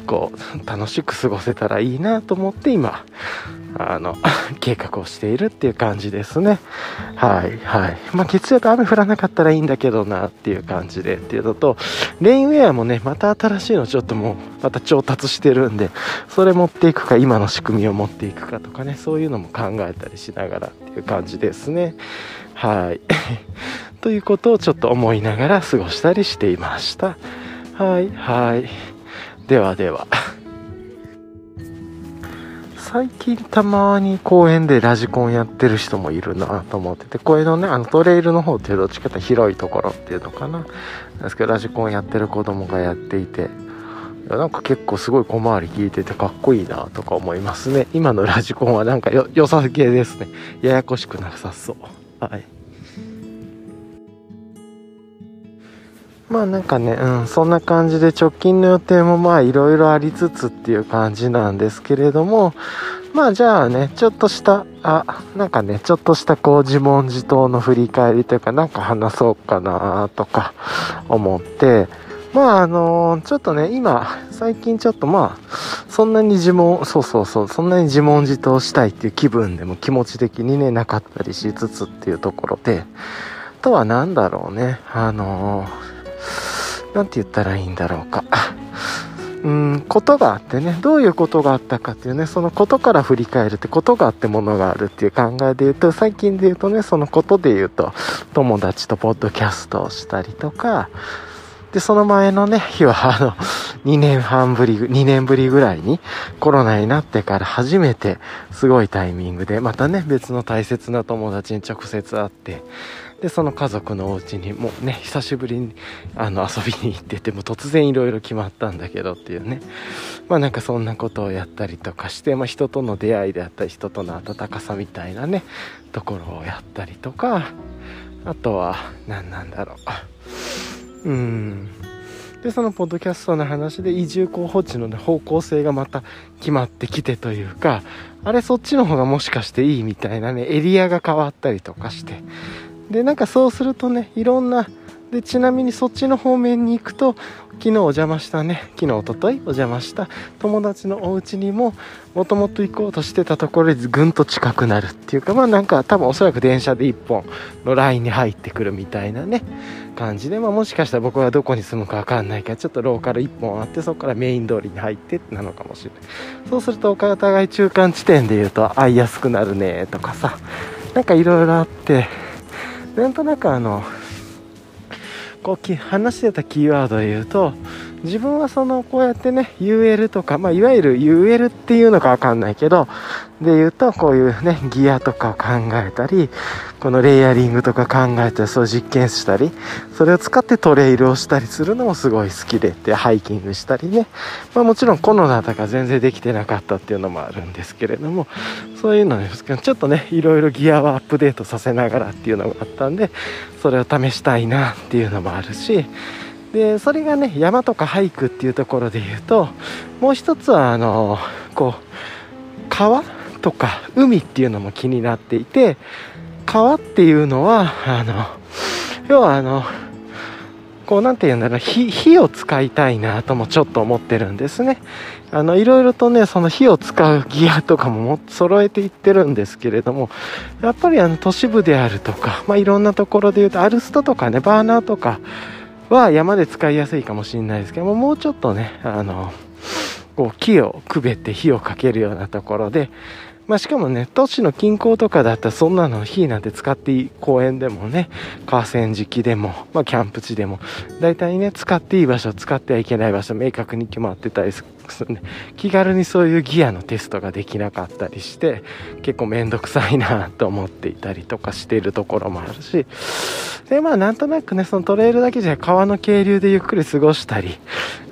こう楽しく過ごせたらいいなと思って今あの 計画をしているっていう感じですね。はいはい。まあ月曜と雨降らなかったらいいんだけどなっていう感じでっていうのとレインウェアもねまた新しいのちょっともうまた調達してるんでそれ持っていくか今の仕組みを持っていくかとかねそういうのも考えたりしながらっていう感じですね。はい。ということをちょっと思いながら過ごしたりしていました。はいはい。ではでは。最近たまに公園でラジコンやってる人もいるなと思ってて公園のねあのトレイルの方っていうどっちかと広いところっていうのかな。ですけどラジコンやってる子供がやっていて。なんか結構すごい小回り聞いててかっこいいなとか思いますね。今のラジコンはなんかよ良さげですね。ややこしくなさそう。はい。まあなんかね、うん、そんな感じで直近の予定もまあいろいろありつつっていう感じなんですけれども、まあじゃあね、ちょっとした、あ、なんかね、ちょっとしたこう自問自答の振り返りというかなんか話そうかなとか思って、まああの、ちょっとね、今、最近ちょっとまあ、そんなに自問、そうそうそう、そんなに自問自答したいっていう気分でも気持ち的にね、なかったりしつつっていうところで、とは何だろうね、あのー何て言ったらいいんだろうか。うん、ことがあってね、どういうことがあったかっていうね、そのことから振り返るってことがあってものがあるっていう考えで言うと、最近で言うとね、そのことで言うと、友達とポッドキャストをしたりとか、で、その前のね、日は、あの、2年半ぶり、2年ぶりぐらいにコロナになってから初めてすごいタイミングで、またね、別の大切な友達に直接会って、でその家族のお家にもうね久しぶりにあの遊びに行ってても突然いろいろ決まったんだけどっていうね。まあなんかそんなことをやったりとかして、まあ、人との出会いであったり人との温かさみたいなねところをやったりとかあとは何なんだろう。うん。でそのポッドキャストの話で移住候補地の、ね、方向性がまた決まってきてというかあれそっちの方がもしかしていいみたいなねエリアが変わったりとかしてでなんかそうするとねいろんなでちなみにそっちの方面に行くと昨日お邪魔したね昨日おとといお邪魔した友達のお家にももともと行こうとしてたところでぐんと近くなるっていうかまあなんか多分おそらく電車で1本のラインに入ってくるみたいなね感じで、まあ、もしかしたら僕はどこに住むか分かんないからちょっとローカル1本あってそこからメイン通りに入ってなのかもしれない。そうするとお互い中間地点で言うと会いやすくなるねとかさなんかいろいろあってなんとなくあのこう話してたキーワードで言うと自分はそのこうやってね UL とか、まあ、いわゆる UL っていうのかわかんないけどで言うとこういうねギアとかを考えたりこのレイヤリングとか考えたりそう実験したりそれを使ってトレイルをしたりするのもすごい好きでってハイキングしたりね、まあ、もちろんコロナだか全然できてなかったっていうのもあるんですけれどもそういうのですけどちょっとねいろいろギアはアップデートさせながらっていうのがあったんでそれを試したいなっていうのもあるしでそれがね山とかハイクっていうところで言うともう一つはあのこう川とか海っていうのも気になっていて川っていうのはあの要はあのこうなんて言うんだろう火火を使いたいなともちょっと思ってるんですね。あのいろいろとねその火を使うギアとかもも揃えていってるんですけれどもやっぱりあの都市部であるとか、まあ、いろんなところで言うとアルストとかねバーナーとかは山で使いやすいかもしれないですけどもうちょっとねあのこう木をくべて火をかけるようなところでまあ、しかもね、都市の近郊とかだったらそんなの火なんて使っていい公園でもね、河川敷でも、まあ、キャンプ地でも、大体ね、使っていい場所、使ってはいけない場所、明確に決まってたりするね。気軽にそういうギアのテストができなかったりして、結構めんどくさいなと思っていたりとかしているところもあるし、で、まあなんとなくね、そのトレイルだけじゃ川の渓流でゆっくり過ごしたり、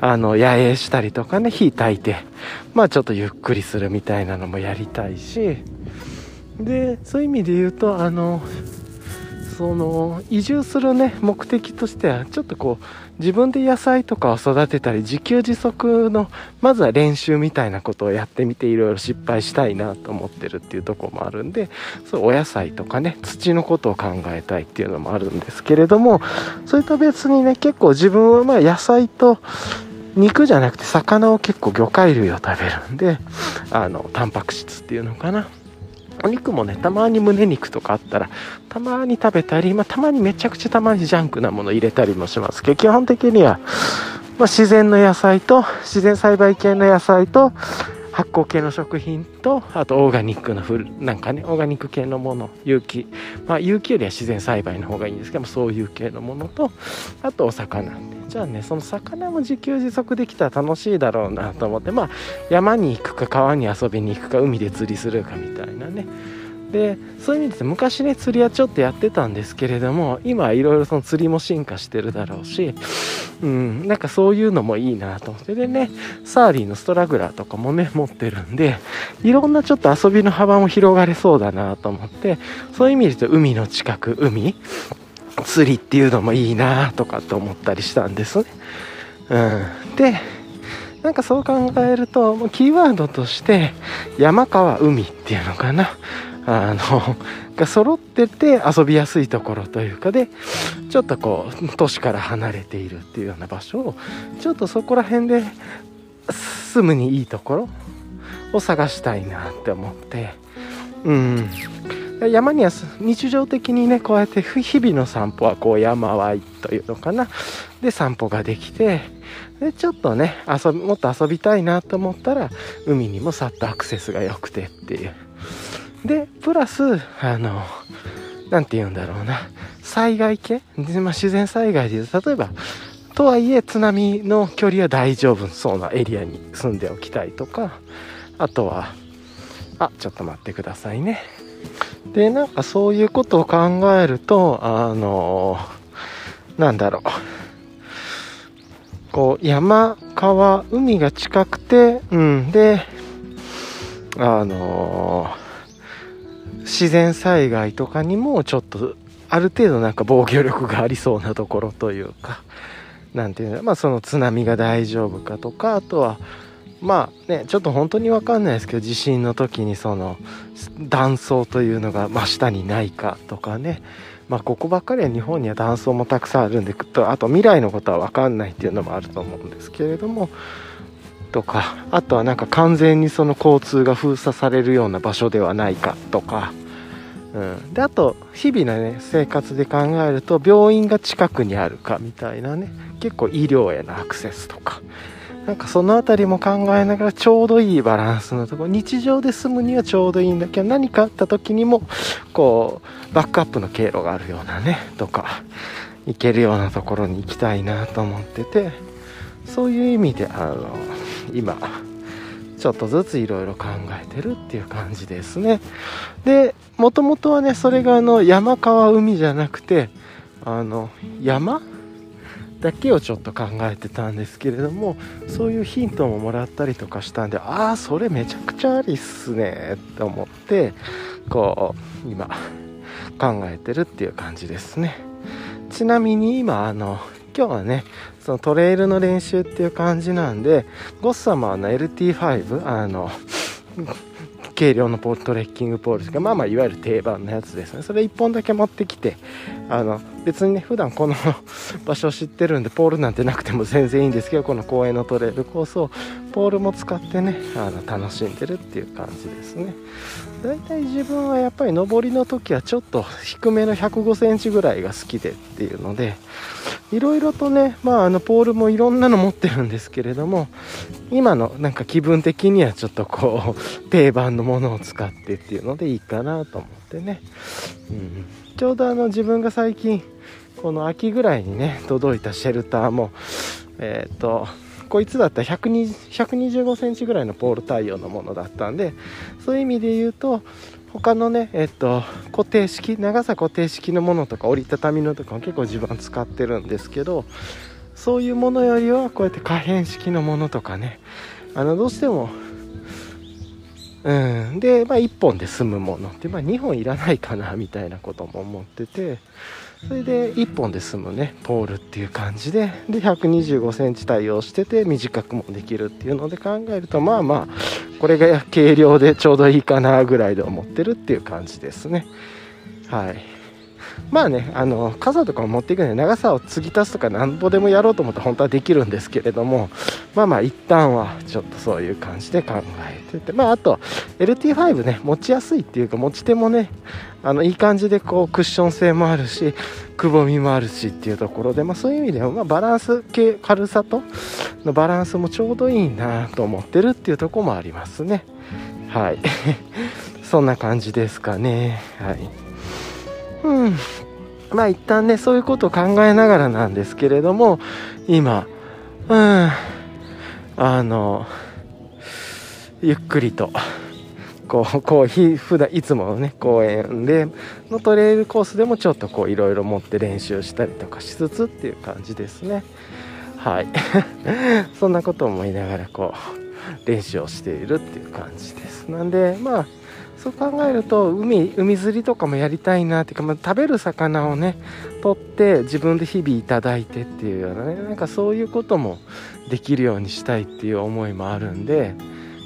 あの、野営したりとかね、火焚いて、まあちょっとゆっくりするみたいなのもやりたいし、で、そういう意味で言うと、あの、その移住するね目的としてはちょっとこう自分で野菜とかを育てたり自給自足のまずは練習みたいなことをやってみていろいろ失敗したいなと思ってるっていうとこもあるんでそうお野菜とかね土のことを考えたいっていうのもあるんですけれどもそれと別にね結構自分はまあ野菜と肉じゃなくて魚を結構魚介類を食べるんであのタンパク質っていうのかな。お肉もね、たまに胸肉とかあったら、たまに食べたり、まあ、たまにめちゃくちゃたまにジャンクなもの入れたりもします。けど、基本的には、まあ、自然の野菜と、自然栽培系の野菜と、発酵系の食品と、あとオーガニックのフル、なんかね、オーガニック系のもの、有機。まあ、有機よりは自然栽培の方がいいんですけども、そういう系のものと、あとお魚。じゃあね、その魚も自給自足できたら楽しいだろうなと思って、まあ、山に行くか川に遊びに行くか海で釣りするかみたいなね。でそういう意味で昔ね釣りはちょっとやってたんですけれども今いろいろその釣りも進化してるだろうし、うん、なんかそういうのもいいなと思って。でねサーリーのストラグラーとかもね持ってるんでいろんなちょっと遊びの幅も広がれそうだなと思ってそういう意味で言うと海の近く海釣りっていうのもいいなとかと思ったりしたんですね。うん、でなんかそう考えるとキーワードとして山川海っていうのかな。あのが揃ってて遊びやすいところというかでちょっとこう都市から離れているっていうような場所をちょっとそこら辺で住むにいいところを探したいなって思って。うん。山には日常的にねこうやって日々の散歩はこう山ワイというのかな。で散歩ができてでちょっとね遊びもっと遊びたいなと思ったら海にもさっとアクセスが良くてっていう。で、プラス、あの、なんて言うんだろうな、災害系、でまあ、自然災害で、例えば、とはいえ津波の距離は大丈夫そうなエリアに住んでおきたいとか、あとは、あ、ちょっと待ってくださいね。で、なんかそういうことを考えると、あの、なんだろう。こう、山、川、海が近くて、うん、で、あの自然災害とかにもちょっとある程度なんか防御力がありそうなところというか何ていうのまあその津波が大丈夫かとかあとはまあねちょっと本当に分かんないですけど地震の時にその断層というのが真下にないかとかね。まあここばっかりは日本には断層もたくさんあるんであと未来のことは分かんないっていうのもあると思うんですけれどもとかあとはなんか完全にその交通が封鎖されるような場所ではないかとか、うん、であと日々のね生活で考えると病院が近くにあるかみたいなね結構医療へのアクセスとか。なんかその辺りも考えながらちょうどいいバランスのところ日常で住むにはちょうどいいんだけど何かあった時にもこうバックアップの経路があるようなねとか行けるようなところに行きたいなと思ってて。そういう意味であの今ちょっとずついろいろ考えてるっていう感じですね。でもともとはねそれがあの山川海じゃなくてあの山だけをちょっと考えてたんですけれどもそういうヒントももらったりとかしたんでああそれめちゃくちゃありっすねって思ってこう今考えてるっていう感じですね。ちなみに今あの今日はねそのトレイルの練習っていう感じなんでゴッサマーの LT5 あの 軽量のポトレッキングポールですがまあまあいわゆる定番のやつですね。それ1本だけ持ってきてあの別にね普段この 場所知ってるんでポールなんてなくても全然いいんですけどこの公園のトレイルコースをポールも使ってねあの楽しんでるっていう感じですね。大体自分はやっぱり上りの時はちょっと低めの105センチぐらいが好きでっていうのでいろいろとね、まあ、あのポールもいろんなの持ってるんですけれども今のなんか気分的にはちょっとこう 定番のものを使ってっていうのでいいかなと思ってね、うん、ちょうどあの自分が最近この秋ぐらいにね届いたシェルターもえっ、ー、とこいつだったら125センチぐらいのポール対応のものだったんでそういう意味で言うと他のね、えっと、固定式長さ固定式のものとか折りたたみのとかも結構自分使ってるんですけどそういうものよりはこうやって可変式のものとかね。あのどうしてもうん。で、まあ、1本で済むもの。って、まあ、2本いらないかなみたいなことも思ってて。それで1本で済むねポールっていう感じで。で1 2 5センチ対応してて短くもできるっていうので考えるとまあまあこれが軽量でちょうどいいかなぐらいで思ってるっていう感じですね。はい。まあねあの傘とかも持っていくので長さを継ぎ足すとかなんぼでもやろうと思ったら本当はできるんですけれどもまあまあ一旦はちょっとそういう感じで考えててまああと LT5 ね持ちやすいっていうか持ち手もねあのいい感じでこうクッション性もあるしくぼみもあるしっていうところで、まあ、そういう意味では、まあ、バランス系軽さとのバランスもちょうどいいなと思ってるっていうところもありますね。はい。そんな感じですかね。はい。うん。まあ一旦ね、そういうことを考えながらなんですけれども、今、うん、あの、ゆっくりと、こう、こう、普段、いつものね、公園で、のトレイルコースでもちょっとこう、いろいろ持って練習したりとかしつつっていう感じですね。はい。そんなことを思いながら、こう、練習をしているっていう感じです。なんで、まあ、そう考えると海海釣りとかもやりたいなっていうか、まあ、食べる魚をね取って自分で日々いただいてっていうようなねなんかそういうこともできるようにしたいっていう思いもあるんで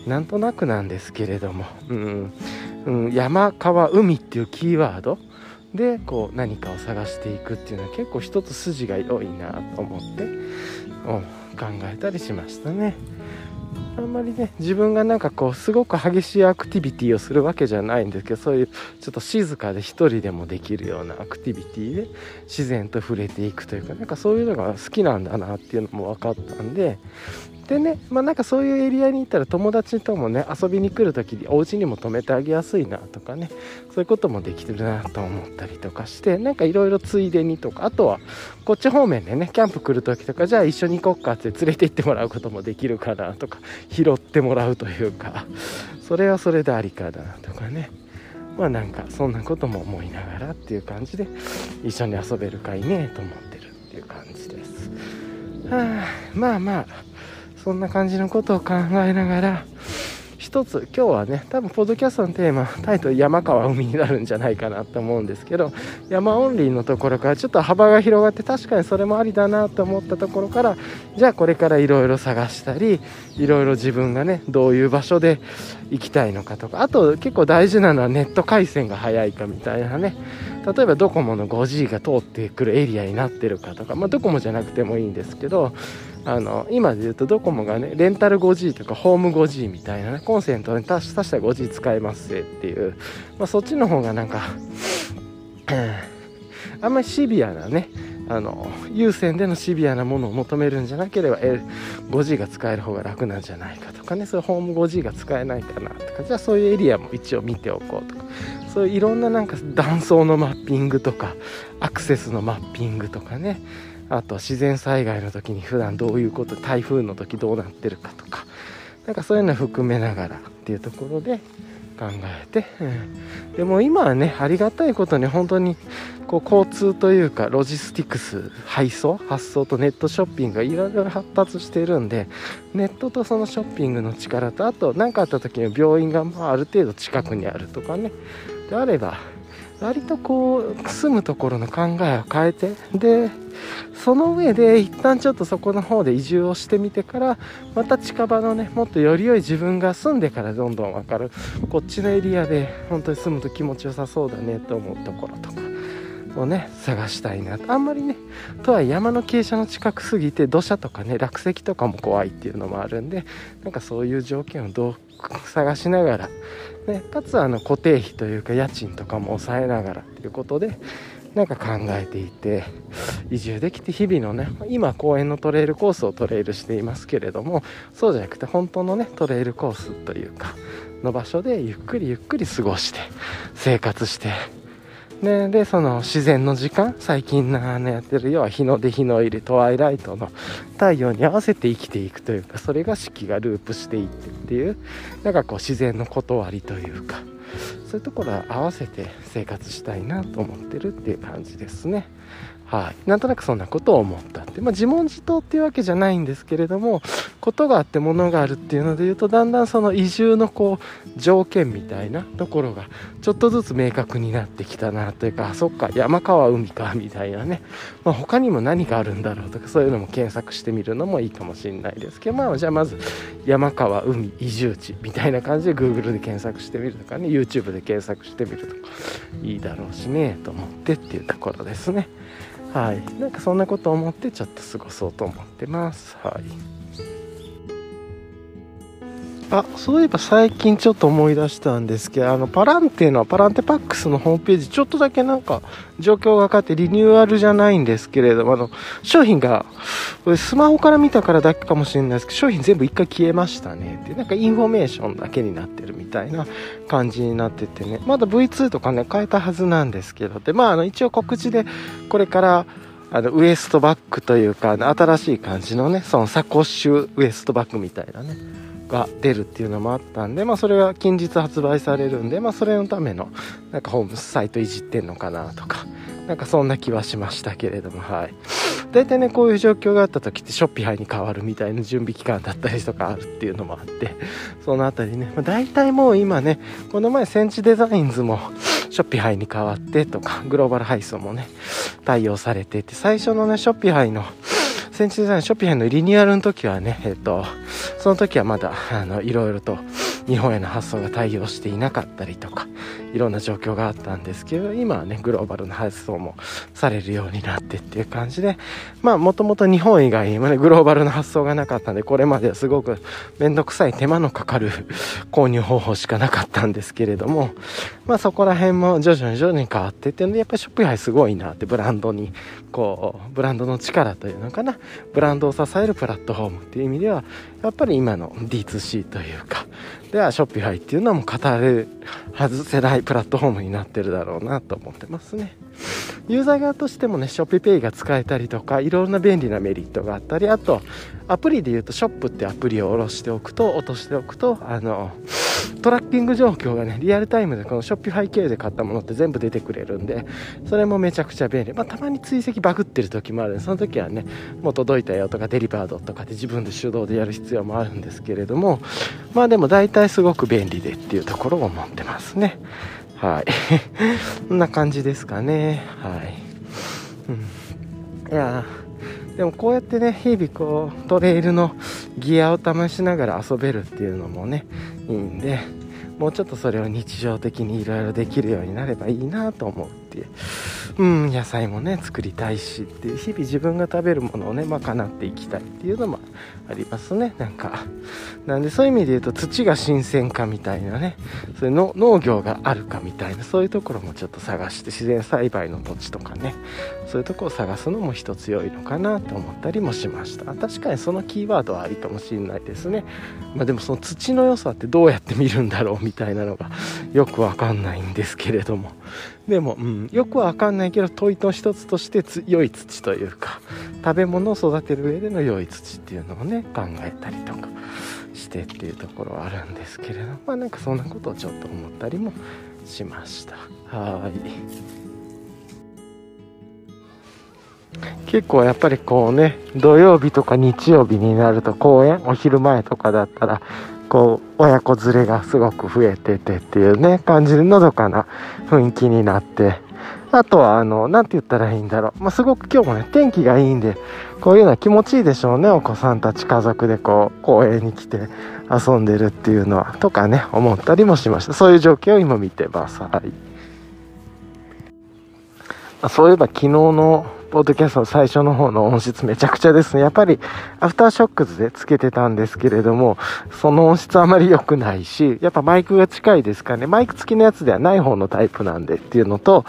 なんとなくなんですけれども、うん、うん、山川海っていうキーワード？でこう何かを探していくっていうのは結構一つ筋が良いなと思って、うん、考えたりしましたね。あんまりね自分がなんかこうすごく激しいアクティビティをするわけじゃないんですけどそういうちょっと静かで一人でもできるようなアクティビティで自然と触れていくというかなんかそういうのが好きなんだなっていうのも分かったんででねまあなんかそういうエリアに行ったら友達ともね遊びに来る時にお家にも泊めてあげやすいなとかねそういうこともできてるなと思ったりとかしてなんかいろいろついでにとかあとはこっち方面でねキャンプ来る時とかじゃあ一緒に行こっかって連れて行ってもらうこともできるかなとか拾ってもらうというかそれはそれでありかなとかねまあなんかそんなことも思いながらっていう感じで一緒に遊べるかいねと思ってるっていう感じです。はあ、まあまあそんな感じのことを考えながら一つ今日はね多分ポッドキャストのテーマタイトル山川海になるんじゃないかなと思うんですけど山オンリーのところからちょっと幅が広がって確かにそれもありだなと思ったところからじゃあこれからいろいろ探したりいろいろ自分がねどういう場所で行きたいのかとか。あと結構大事なのはネット回線が速いかみたいなね。例えばドコモの 5G が通ってくるエリアになってるかとか。まあドコモじゃなくてもいいんですけど。あの今で言うとドコモがねレンタル 5G とかホーム 5G みたいなね。コンセントに足したら 5G 使えますっていう、まあ、そっちの方がなんかあんまりシビアなねあの有線でのシビアなものを求めるんじゃなければ 5G が使える方が楽なんじゃないかとかね。そういうホーム 5G が使えないかなとかじゃあそういうエリアも一応見ておこうとか。そういういろんななんか断層のマッピングとかアクセスのマッピングとかね。あと自然災害の時に普段どういうこと台風の時どうなってるかとか。なんかそういうの含めながらっていうところで考えて、うん、でも今はねありがたいことに本当にこう交通というかロジスティクス配送発送とネットショッピングがいろいろ発達してるんでネットとそのショッピングの力とあと何かあった時に病院がまあある程度近くにあるとかね。であれば割とこう住むところの考えを変えてでその上で一旦ちょっとそこの方で移住をしてみてからまた近場のねもっとより良い自分が住んでからどんどん分かる。こっちのエリアで本当に住むと気持ちよさそうだねと思うところとかをね探したいなあんまりねとは山の傾斜の近くすぎて土砂とかね落石とかも怖いっていうのもあるんでなんかそういう条件をどう探しながらね、かつあの固定費というか家賃とかも抑えながらっていうことでなんか考えていて移住できて日々のね今公園のトレイルコースをトレイルしていますけれどもそうじゃなくて本当のねトレイルコースというかの場所でゆっくりゆっくり過ごして生活して。ね、でその自然の時間最近のやってる要は日の出日の入りトワイライトの太陽に合わせて生きていくというかそれが四季がループしていってっていうなんかこう自然の断りというかそういうところは合わせて生活したいなと思ってるっていう感じですね。はい、なんとなくそんなことを思ったって、まあ、自問自答っていうわけじゃないんですけれどもことがあってものがあるっていうので言うとだんだんその移住のこう条件みたいなところがちょっとずつ明確になってきたなというかあそっか山川海かみたいなね、まあ、他にも何があるんだろうとかそういうのも検索してみるのもいいかもしれないですけどまあじゃあまず山川海移住地みたいな感じで Google で検索してみるとかね YouTube で検索してみるとかいいだろうしねと思ってっていうところですね。はい、なんかそんなこと思ってちょっと過ごそうと思ってます。はいあそういえば最近ちょっと思い出したんですけどあのパランテのパランテパックスのホームページちょっとだけなんか状況が変わってリニューアルじゃないんですけれどもあの商品がスマホから見たからだけかもしれないですけど商品全部一回消えましたね。ってなんかインフォメーションだけになってるみたいな感じになっててね。まだ V2 とかね変えたはずなんですけど。でまああの一応告知でこれからあのウエストバッグというか新しい感じのねそのサコッシュウエストバッグみたいなね。が出るっていうのもあったんで、まあ、それが近日発売されるんで、まあ、それのためのなんかホームサイトいじってんのかなとかなんかそんな気はしましたけれどもはい。大体ねこういう状況があった時ってショッピハイに変わるみたいな準備期間だったりとかあるっていうのもあってその辺りね、まあ、大体もう今ねこの前センチデザインズもショッピハイに変わってとかグローバル配送もね対応されてて最初のねショッピハイの先日ショッピヘンのリニューアルの時はねえっとその時はまだあのいろいろと日本への発送が対応していなかったりとかいろんな状況があったんですけど今はねグローバルな発送もされるようになってっていう感じでまあもともと日本以外にもねグローバルな発送がなかったんでこれまではすごく面倒くさい手間のかかる購入方法しかなかったんですけれどもまあそこら辺も徐々に徐々に変わってってやっぱりショッピファイすごいなってブランドにこうブランドの力というのかなブランドを支えるプラットフォームっていう意味ではやっぱり今の D2C というかでは Shopify っていうのはもう語れる外せないプラットフォームになってるだろうなと思ってますね。ユーザー側としてもね Shop Pay が使えたりとかいろんな便利なメリットがあったりあとアプリで言うとショップってアプリを下ろしておくと落としておくとあのトラッキング状況がねリアルタイムでこの Shopify 系で買ったものって全部出てくれるんでそれもめちゃくちゃ便利。まあたまに追跡バグってる時もあるんでその時はねもう届いたよとかデリバードとかで自分で手動でやる必要もあるんですけれどもまあでも大体すごく便利でっていうところを思ってますね。はい。こんな感じですかね。はい、うん、いやでもこうやってね日々こうトレイルのギアを試しながら遊べるっていうのもねいいんでもうちょっとそれを日常的にいろいろできるようになればいいなと思うっていう。うん野菜もね作りたいしっていう日々自分が食べるものをね賄っていきたいっていうのもありますね。なんかなんでそういう意味で言うと土が新鮮かみたいなね。そういうの農業があるかみたいなそういうところもちょっと探して自然栽培の土地とかね。そういうとこを探すのも一つ良いのかなと思ったりもしました。確かにそのキーワードはありかもしれないですね。まあでもその土の良さってどうやって見るんだろうみたいなのがよくわかんないんですけれども。でも、うん、よくわかんないけど問いの一つとして良い土というか食べ物を育てる上での良い土っていうのをね考えたりとかしてっていうところはあるんですけれどまあなんかそんなことをちょっと思ったりもしました。はい。結構やっぱりこうね土曜日とか日曜日になると公園お昼前とかだったらこう親子連れがすごく増えててっていうね感じでのどかな雰囲気になって。あとはあの何て言ったらいいんだろう、まあ、すごく今日もね天気がいいんでこういうのは気持ちいいでしょうね。お子さんたち家族でこう公園に来て遊んでるっていうのはとかね思ったりもしました。そういう状況を今見てます。はい。そういえば昨日のポッドキャストの最初の方の音質めちゃくちゃですね。やっぱり、AfterShokz でつけてたんですけれども、その音質あまり良くないし、やっぱマイクが近いですかね。マイク付きのやつではない方のタイプなんでっていうのと、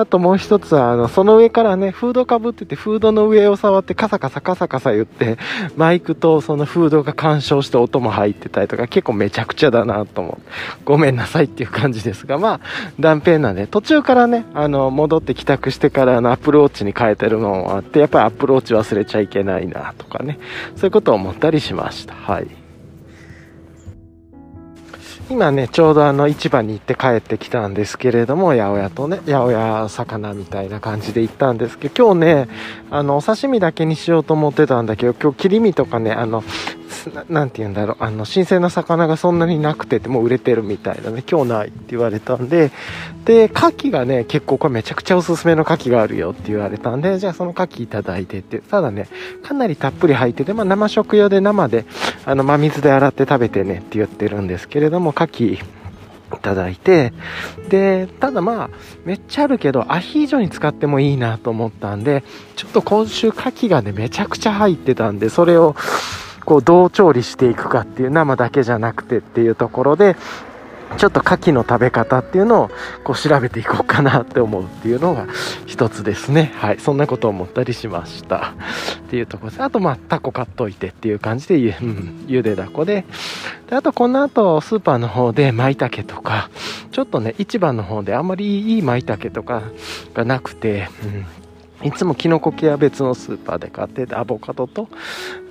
あともう一つは、あの、その上からね、フードかぶってて、フードの上を触ってカサカサカサカサ言って、マイクとそのフードが干渉して音も入ってたりとか、結構めちゃくちゃだなと思う。ごめんなさいっていう感じですが、まあ、断片なんで、途中からね、あの、戻って帰宅してからの、アプローチに変えてるのもあって、やっぱりアプローチ忘れちゃいけないなとかね、そういうことを思ったりしました。はい。今ね、ちょうどあの市場に行って帰ってきたんですけれども、八百屋とね、八百屋魚みたいな感じで行ったんですけど、今日ね、あの、お刺身だけにしようと思ってたんだけど、今日切り身とかね、あの、なんて言うんだろう、あの、新鮮な魚がそんなになくてて、もう売れてるみたいだね、今日ないって言われたんで、で、牡蠣がね、結構これめちゃくちゃおすすめの牡蠣があるよって言われたんで、じゃあその牡蠣いただいてって、ただね、かなりたっぷり入ってて、まあ生食用で生で、あの、真水で洗って食べてねって言ってるんですけれども、牡蠣、いただいて、で、ただまあ、めっちゃあるけど、アヒージョに使ってもいいなと思ったんで、ちょっと今週牡蠣がね、めちゃくちゃ入ってたんで、それを、こうどう調理していくかっていう生だけじゃなくてっていうところでちょっと牡蠣の食べ方っていうのをこう調べていこうかなって思うっていうのが一つですね。はい。そんなことを思ったりしました。っていうところです。あと、まあ、タコ買っといてっていう感じで、ゆ,、うん、ゆでだこで。で、あと、この後、スーパーの方で舞茸とか、ちょっとね、市場の方であんまりいい舞茸とかがなくて、うん、いつもキノコ系は別のスーパーで買ってて、アボカドと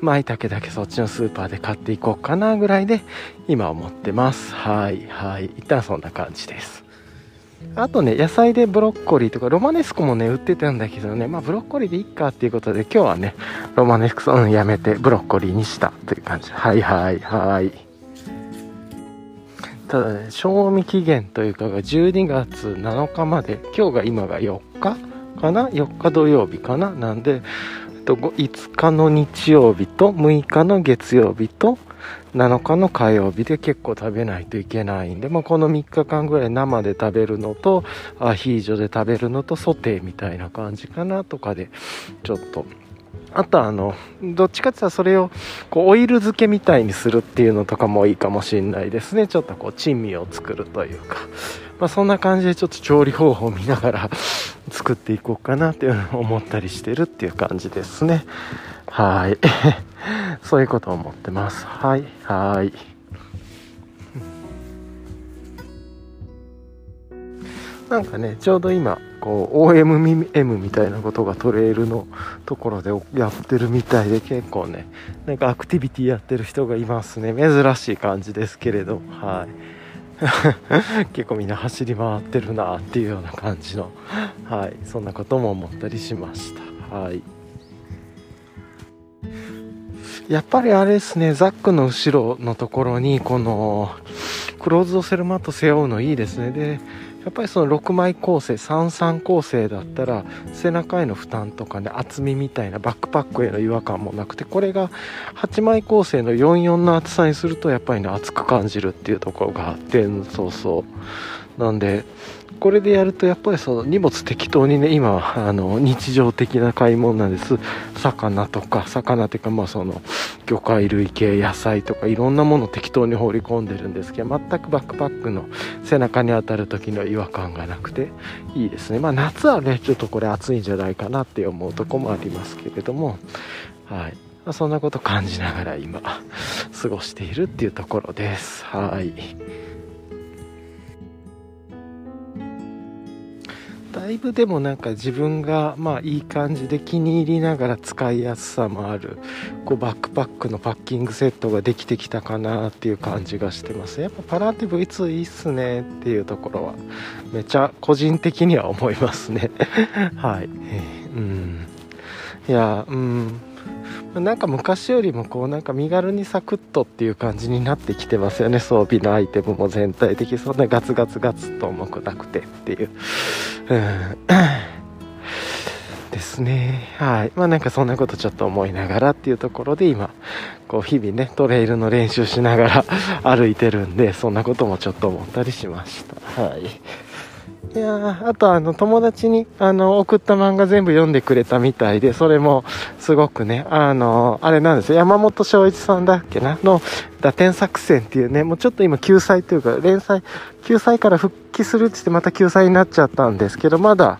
舞茸だけそっちのスーパーで買っていこうかなぐらいで今思ってます。はい、はい。一旦そんな感じです。あとね、野菜でブロッコリーとか、ロマネスコもね、売ってたんだけどね、まあブロッコリーでいっかっていうことで、今日はね、ロマネスコやめてブロッコリーにしたという感じ。はいはいはい。ただね、賞味期限というかが12月7日まで、今日が今が4日かな？4日土曜日かな？なんでえっと5日の日曜日と6日の月曜日と7日の火曜日で結構食べないといけないんで、まあ、この3日間ぐらい生で食べるのとアヒージョで食べるのとソテーみたいな感じかなとかでちょっとあとあのどっちかって言ったらそれをこうオイル漬けみたいにするっていうのとかもいいかもしれないですねちょっとこう珍味を作るというかまあ、そんな感じでちょっと調理方法を見ながら作っていこうかなっていうのを思ったりしてるっていう感じですね。はい。そういうことを思ってます。はい。はい。なんかね、ちょうど今、こう、OMM みたいなことがトレイルのところでやってるみたいで、結構ね、なんかアクティビティやってる人がいますね。珍しい感じですけれど、はい。結構みんな走り回ってるなっていうような感じの、はい、そんなことも思ったりしました。はいやっぱりあれですね、ザックの後ろのところに、この、クローズドセルマット背負うのいいですね。で、やっぱりその6枚構成33構成だったら背中への負担とかね厚みみたいなバックパックへの違和感もなくてこれが8枚構成の44の厚さにするとやっぱりね厚く感じるっていうところがあってそうそう。なんでこれでやるとやっぱりその荷物適当にね今あの日常的な買い物なんです。魚とか魚っていうかまあその魚介類系野菜とかいろんなもの適当に放り込んでるんですけど全くバックパックの背中に当たる時の違和感がなくていいですね。まあ夏はねちょっとこれ暑いんじゃないかなって思うとこもありますけれども。はい。まそんなこと感じながら今過ごしているっていうところです。はい。だいぶでもなんか自分がまあいい感じで気に入りながら使いやすさもあるこうバックパックのパッキングセットができてきたかなっていう感じがしてます。やっぱパラティブいついいっすねっていうところはめちゃ個人的には思いますね。はい、えー、うん。いやうん。なんか昔よりもこうなんか身軽にサクッとっていう感じになってきてますよね装備のアイテムも全体的そんなガツガツガツと重くなくてっていう、うん、ですね。はい。まあなんかそんなことちょっと思いながらっていうところで今こう日々ねトレイルの練習しながら歩いてるんでそんなこともちょっと思ったりしました。はい。いやあとあの友達にあの送った漫画全部読んでくれたみたいで、それもすごくね、あの、あれなんですよ、山本翔一さんだっけな、の打点作戦っていうね、もうちょっと今救済というか、連載、救済から復帰するって言ってまた救済になっちゃったんですけど、まだ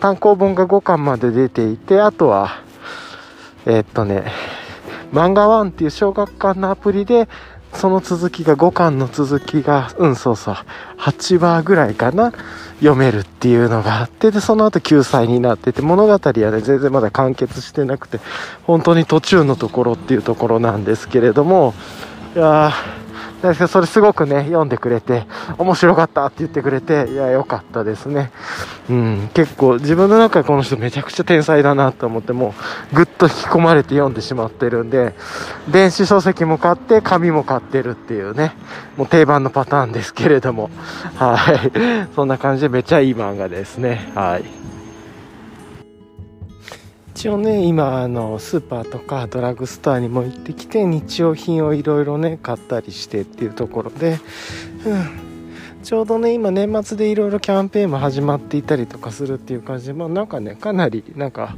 単行本が5巻まで出ていて、あとは、え、っとね、漫画ワンっていう小学館のアプリで、その続きが5巻の続きが、うん、そうそう、8話ぐらいかな。読めるっていうのがあって、で、その後救済になってて、物語はね、全然まだ完結してなくて、本当に途中のところっていうところなんですけれども、いやー、ですけど、それすごくね、読んでくれて、面白かったって言ってくれて、いや、良かったですね。うん、結構自分の中でこの人めちゃくちゃ天才だなと思って、もう、ぐっと引き込まれて読んでしまってるんで、電子書籍も買って、紙も買ってるっていうね、もう定番のパターンですけれども、はい。そんな感じでめっちゃいい漫画ですね。はい。一応ね今あのスーパーとかドラッグストアにも行ってきて日用品をいろいろね買ったりしてっていうところで、うん、ちょうどね今年末でいろいろキャンペーンも始まっていたりとかするっていう感じでまあなんかねかなりなんか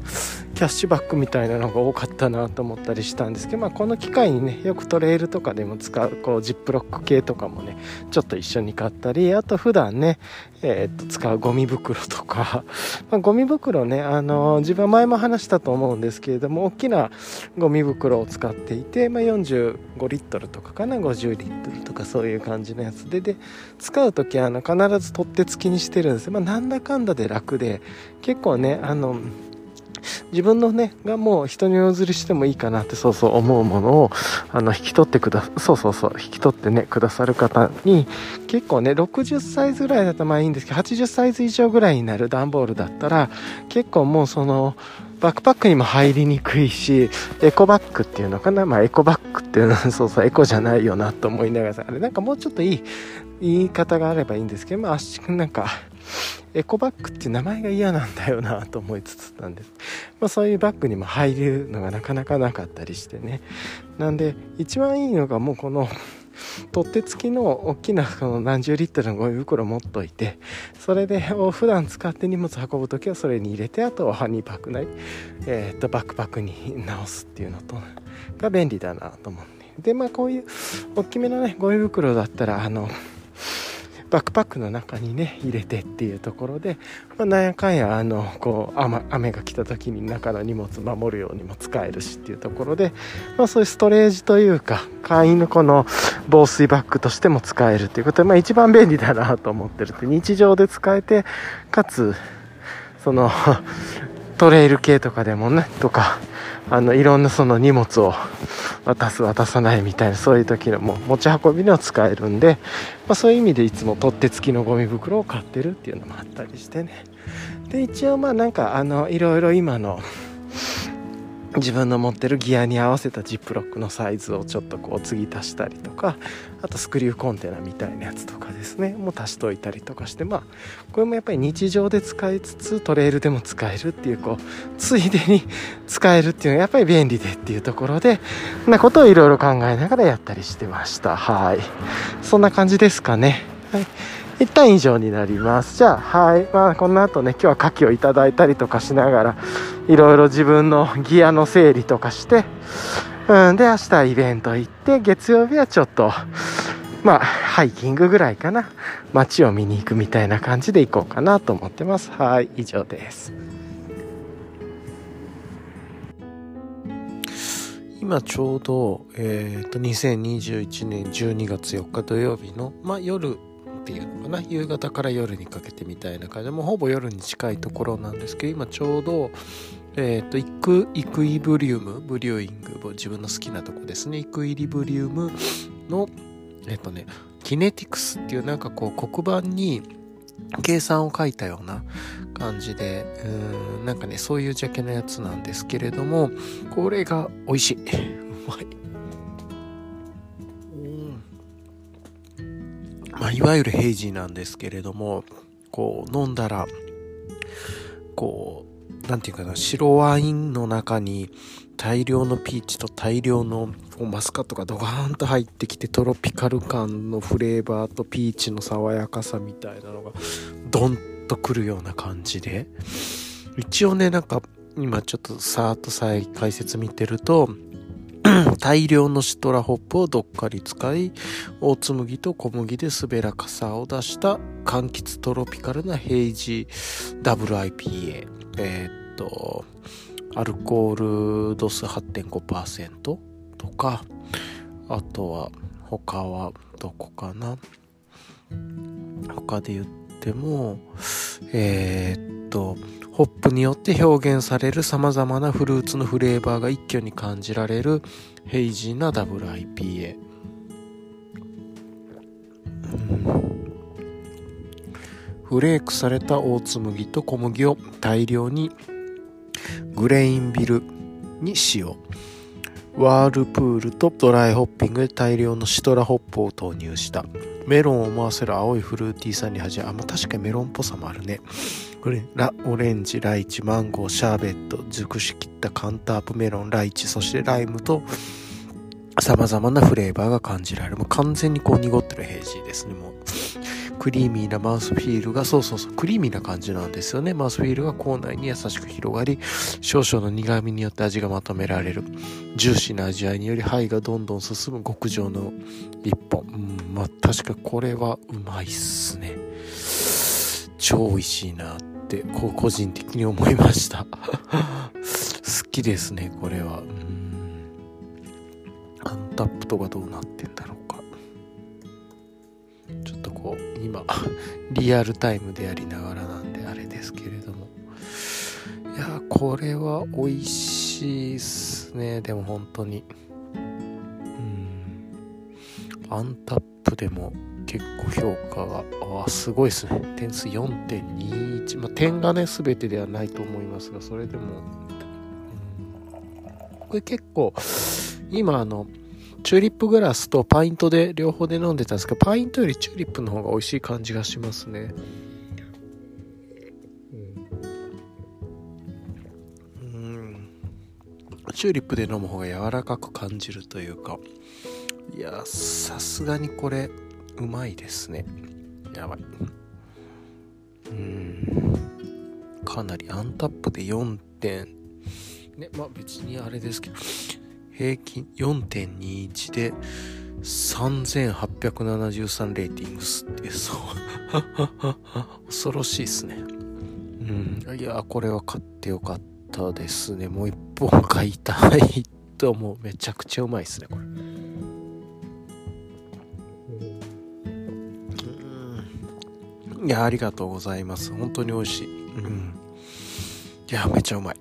キャッシュバックみたいなのが多かったなと思ったりしたんですけど、まあ、この機会にねよくトレイルとかでも使うこうジップロック系とかもねちょっと一緒に買ったりあと普段ねえー、っと使うゴミ袋とか、まあ、ゴミ袋ね、あのー、自分は前も話したと思うんですけれども大きなゴミ袋を使っていて、まあ、45リットルとかかな50リットルとかそういう感じのやつで。で使う時はあの必ず取っ手付きにしてるんですまあ、なんだかんだで楽で結構ねあの自分のね、がもう人にお譲りしてもいいかなってそうそう思うものを、あの、引き取ってくだ、そうそうそう、引き取ってね、くださる方に、結構ね、60サイズぐらいだったらまあいいんですけど、80サイズ以上ぐらいになる段ボールだったら、結構もうその、バックパックにも入りにくいし、エコバッグっていうのかな？まあエコバッグっていうのは そうそうエコじゃないよなと思いながら、あれなんかもうちょっといい言い方があればいいんですけど、まあ、なんか、エコバッグって名前が嫌なんだよなと思いつつなんです、まあ、そういうバッグにも入るのがなかなかなかったりしてね。なんで一番いいのがもうこの取っ手付きの大きなその何十リットルのゴミ袋持っといてそれで普段使って荷物運ぶ時はそれに入れてあとはハニーパックなり、えー、とバックパックに直すっていうのとが便利だなと思うんででまあこういう大きめのねゴミ袋だったらあのバックパックの中にね入れてっていうところで、まあ、なんやかんやあのこう雨雨が来た時に中の荷物守るようにも使えるしっていうところで、まあ、そういうストレージというか簡易のこの防水バッグとしても使えるということで、まあ、一番便利だなと思ってるって日常で使えてかつそのトレイル系とかでもねとかあのいろんなその荷物を渡す渡さないみたいなそういう時のも持ち運びには使えるんで、まあ、そういう意味でいつも取っ手付きのゴミ袋を買ってるっていうのもあったりしてね。で一応まあなんかあのいろいろ今の自分の持ってるギアに合わせたジップロックのサイズをちょっとこう継ぎ足したりとかあとスクリューコンテナみたいなやつとかですねもう足しといたりとかしてまあこれもやっぱり日常で使いつつトレイルでも使えるっていうこうついでに使えるっていうのがやっぱり便利でっていうところでなことをいろいろ考えながらやったりしてましたはいそんな感じですかねはい一旦以上になります。じゃあ、はい。まあ、この後ね、今日は牡蠣をいただいたりとかしながら、いろいろ自分のギアの整理とかして、うん、で、明日イベント行って、月曜日はちょっと、まあ、ハイキングぐらいかな。街を見に行くみたいな感じで行こうかなと思ってます。はい、以上です。今ちょうど、えっ、ー、と、2021年12月4日土曜日の、まあ、夜っていうのかな夕方から夜にかけてみたいな感じでもうほぼ夜に近いところなんですけど今ちょうどえっ、ー、とイクイクイブリウムブリューイング自分の好きなとこですねイクイリブリウムのえっ、ー、とねキネティクスっていうなんかこう黒板に計算を書いたような感じで、うん、なんかね、そういうジャケのやつなんですけれども、これが美味しい。うまい。まあ、いわゆるヘイジーなんですけれども、こう、飲んだら、こう、なんていうかな、白ワインの中に大量のピーチと大量のマスカットがドガーンと入ってきてトロピカル感のフレーバーとピーチの爽やかさみたいなのがドンとくるような感じで一応ねなんか今ちょっとさーっと再解説見てると 大量のシトラホップをどっかり使い、大ツ麦と小麦で滑らかさを出した柑橘トロピカルなヘイジダブル IPA。えー、っと、アルコール度数8.5%とか、あとは他はどこかな。他で言っても、えー、っと、ホップによって表現される様々なフルーツのフレーバーが一挙に感じられるヘイジーなダブル IPA、フレークされた大ツ麦と小麦を大量にグレインビルに使用ワールプールとドライホッピングで大量のシトラホップを投入した。メロンを思わせる青いフルーティーさんに始めあ、まあ、確かにメロンっぽさもあるね。これラオレンジライチマンゴーシャーベット熟しきったカンタープメロンライチそしてライムと様々なフレーバーが感じられる。もう完全にこう濁ってるヘイジーですねもう。クリーミーなマウスフィールがそうそうそうクリーミーな感じなんですよね。マウスフィールが口内に優しく広がり少々の苦味によって味がまとめられる。ジューシーな味わいにより肺がどんどん進む極上の一本。うんまあ確かこれはうまいっすね。超美味しいなってこう個人的に思いました。好きですねこれは。うん。アンタップとかどうなってんだろう。こう今 リアルタイムでやりながらなんであれですけれども。いやこれは美味しいっすね。でも本当に。うん。アンタップでも結構評価があすごいですね。点数4.21、まあ、点がね全てではないと思いますがそれでも、これ結構今あのチューリップグラスとパイントで両方で飲んでたんですけどパイントよりチューリップの方が美味しい感じがしますね。うん。チューリップで飲む方が柔らかく感じるというか。いやさすがにこれうまいですね。やばい。うん。かなりアンタップで4点。ねまあ別にあれですけど。平均4.21で3873レーティングスってそう恐ろしいですねうんいやこれは買ってよかったですねもう一本買いたいと思うめちゃくちゃうまいですねこれいや、ありがとうございます。本当に美味しい。うん。いや、めちゃうまい。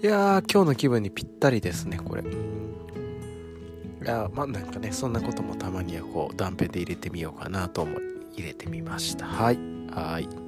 いや今日の気分にぴったりですね、これ。うん。いや、まあなんかね、そんなこともたまにはこう、断片で入れてみようかなと思い、入れてみました。はい。はい。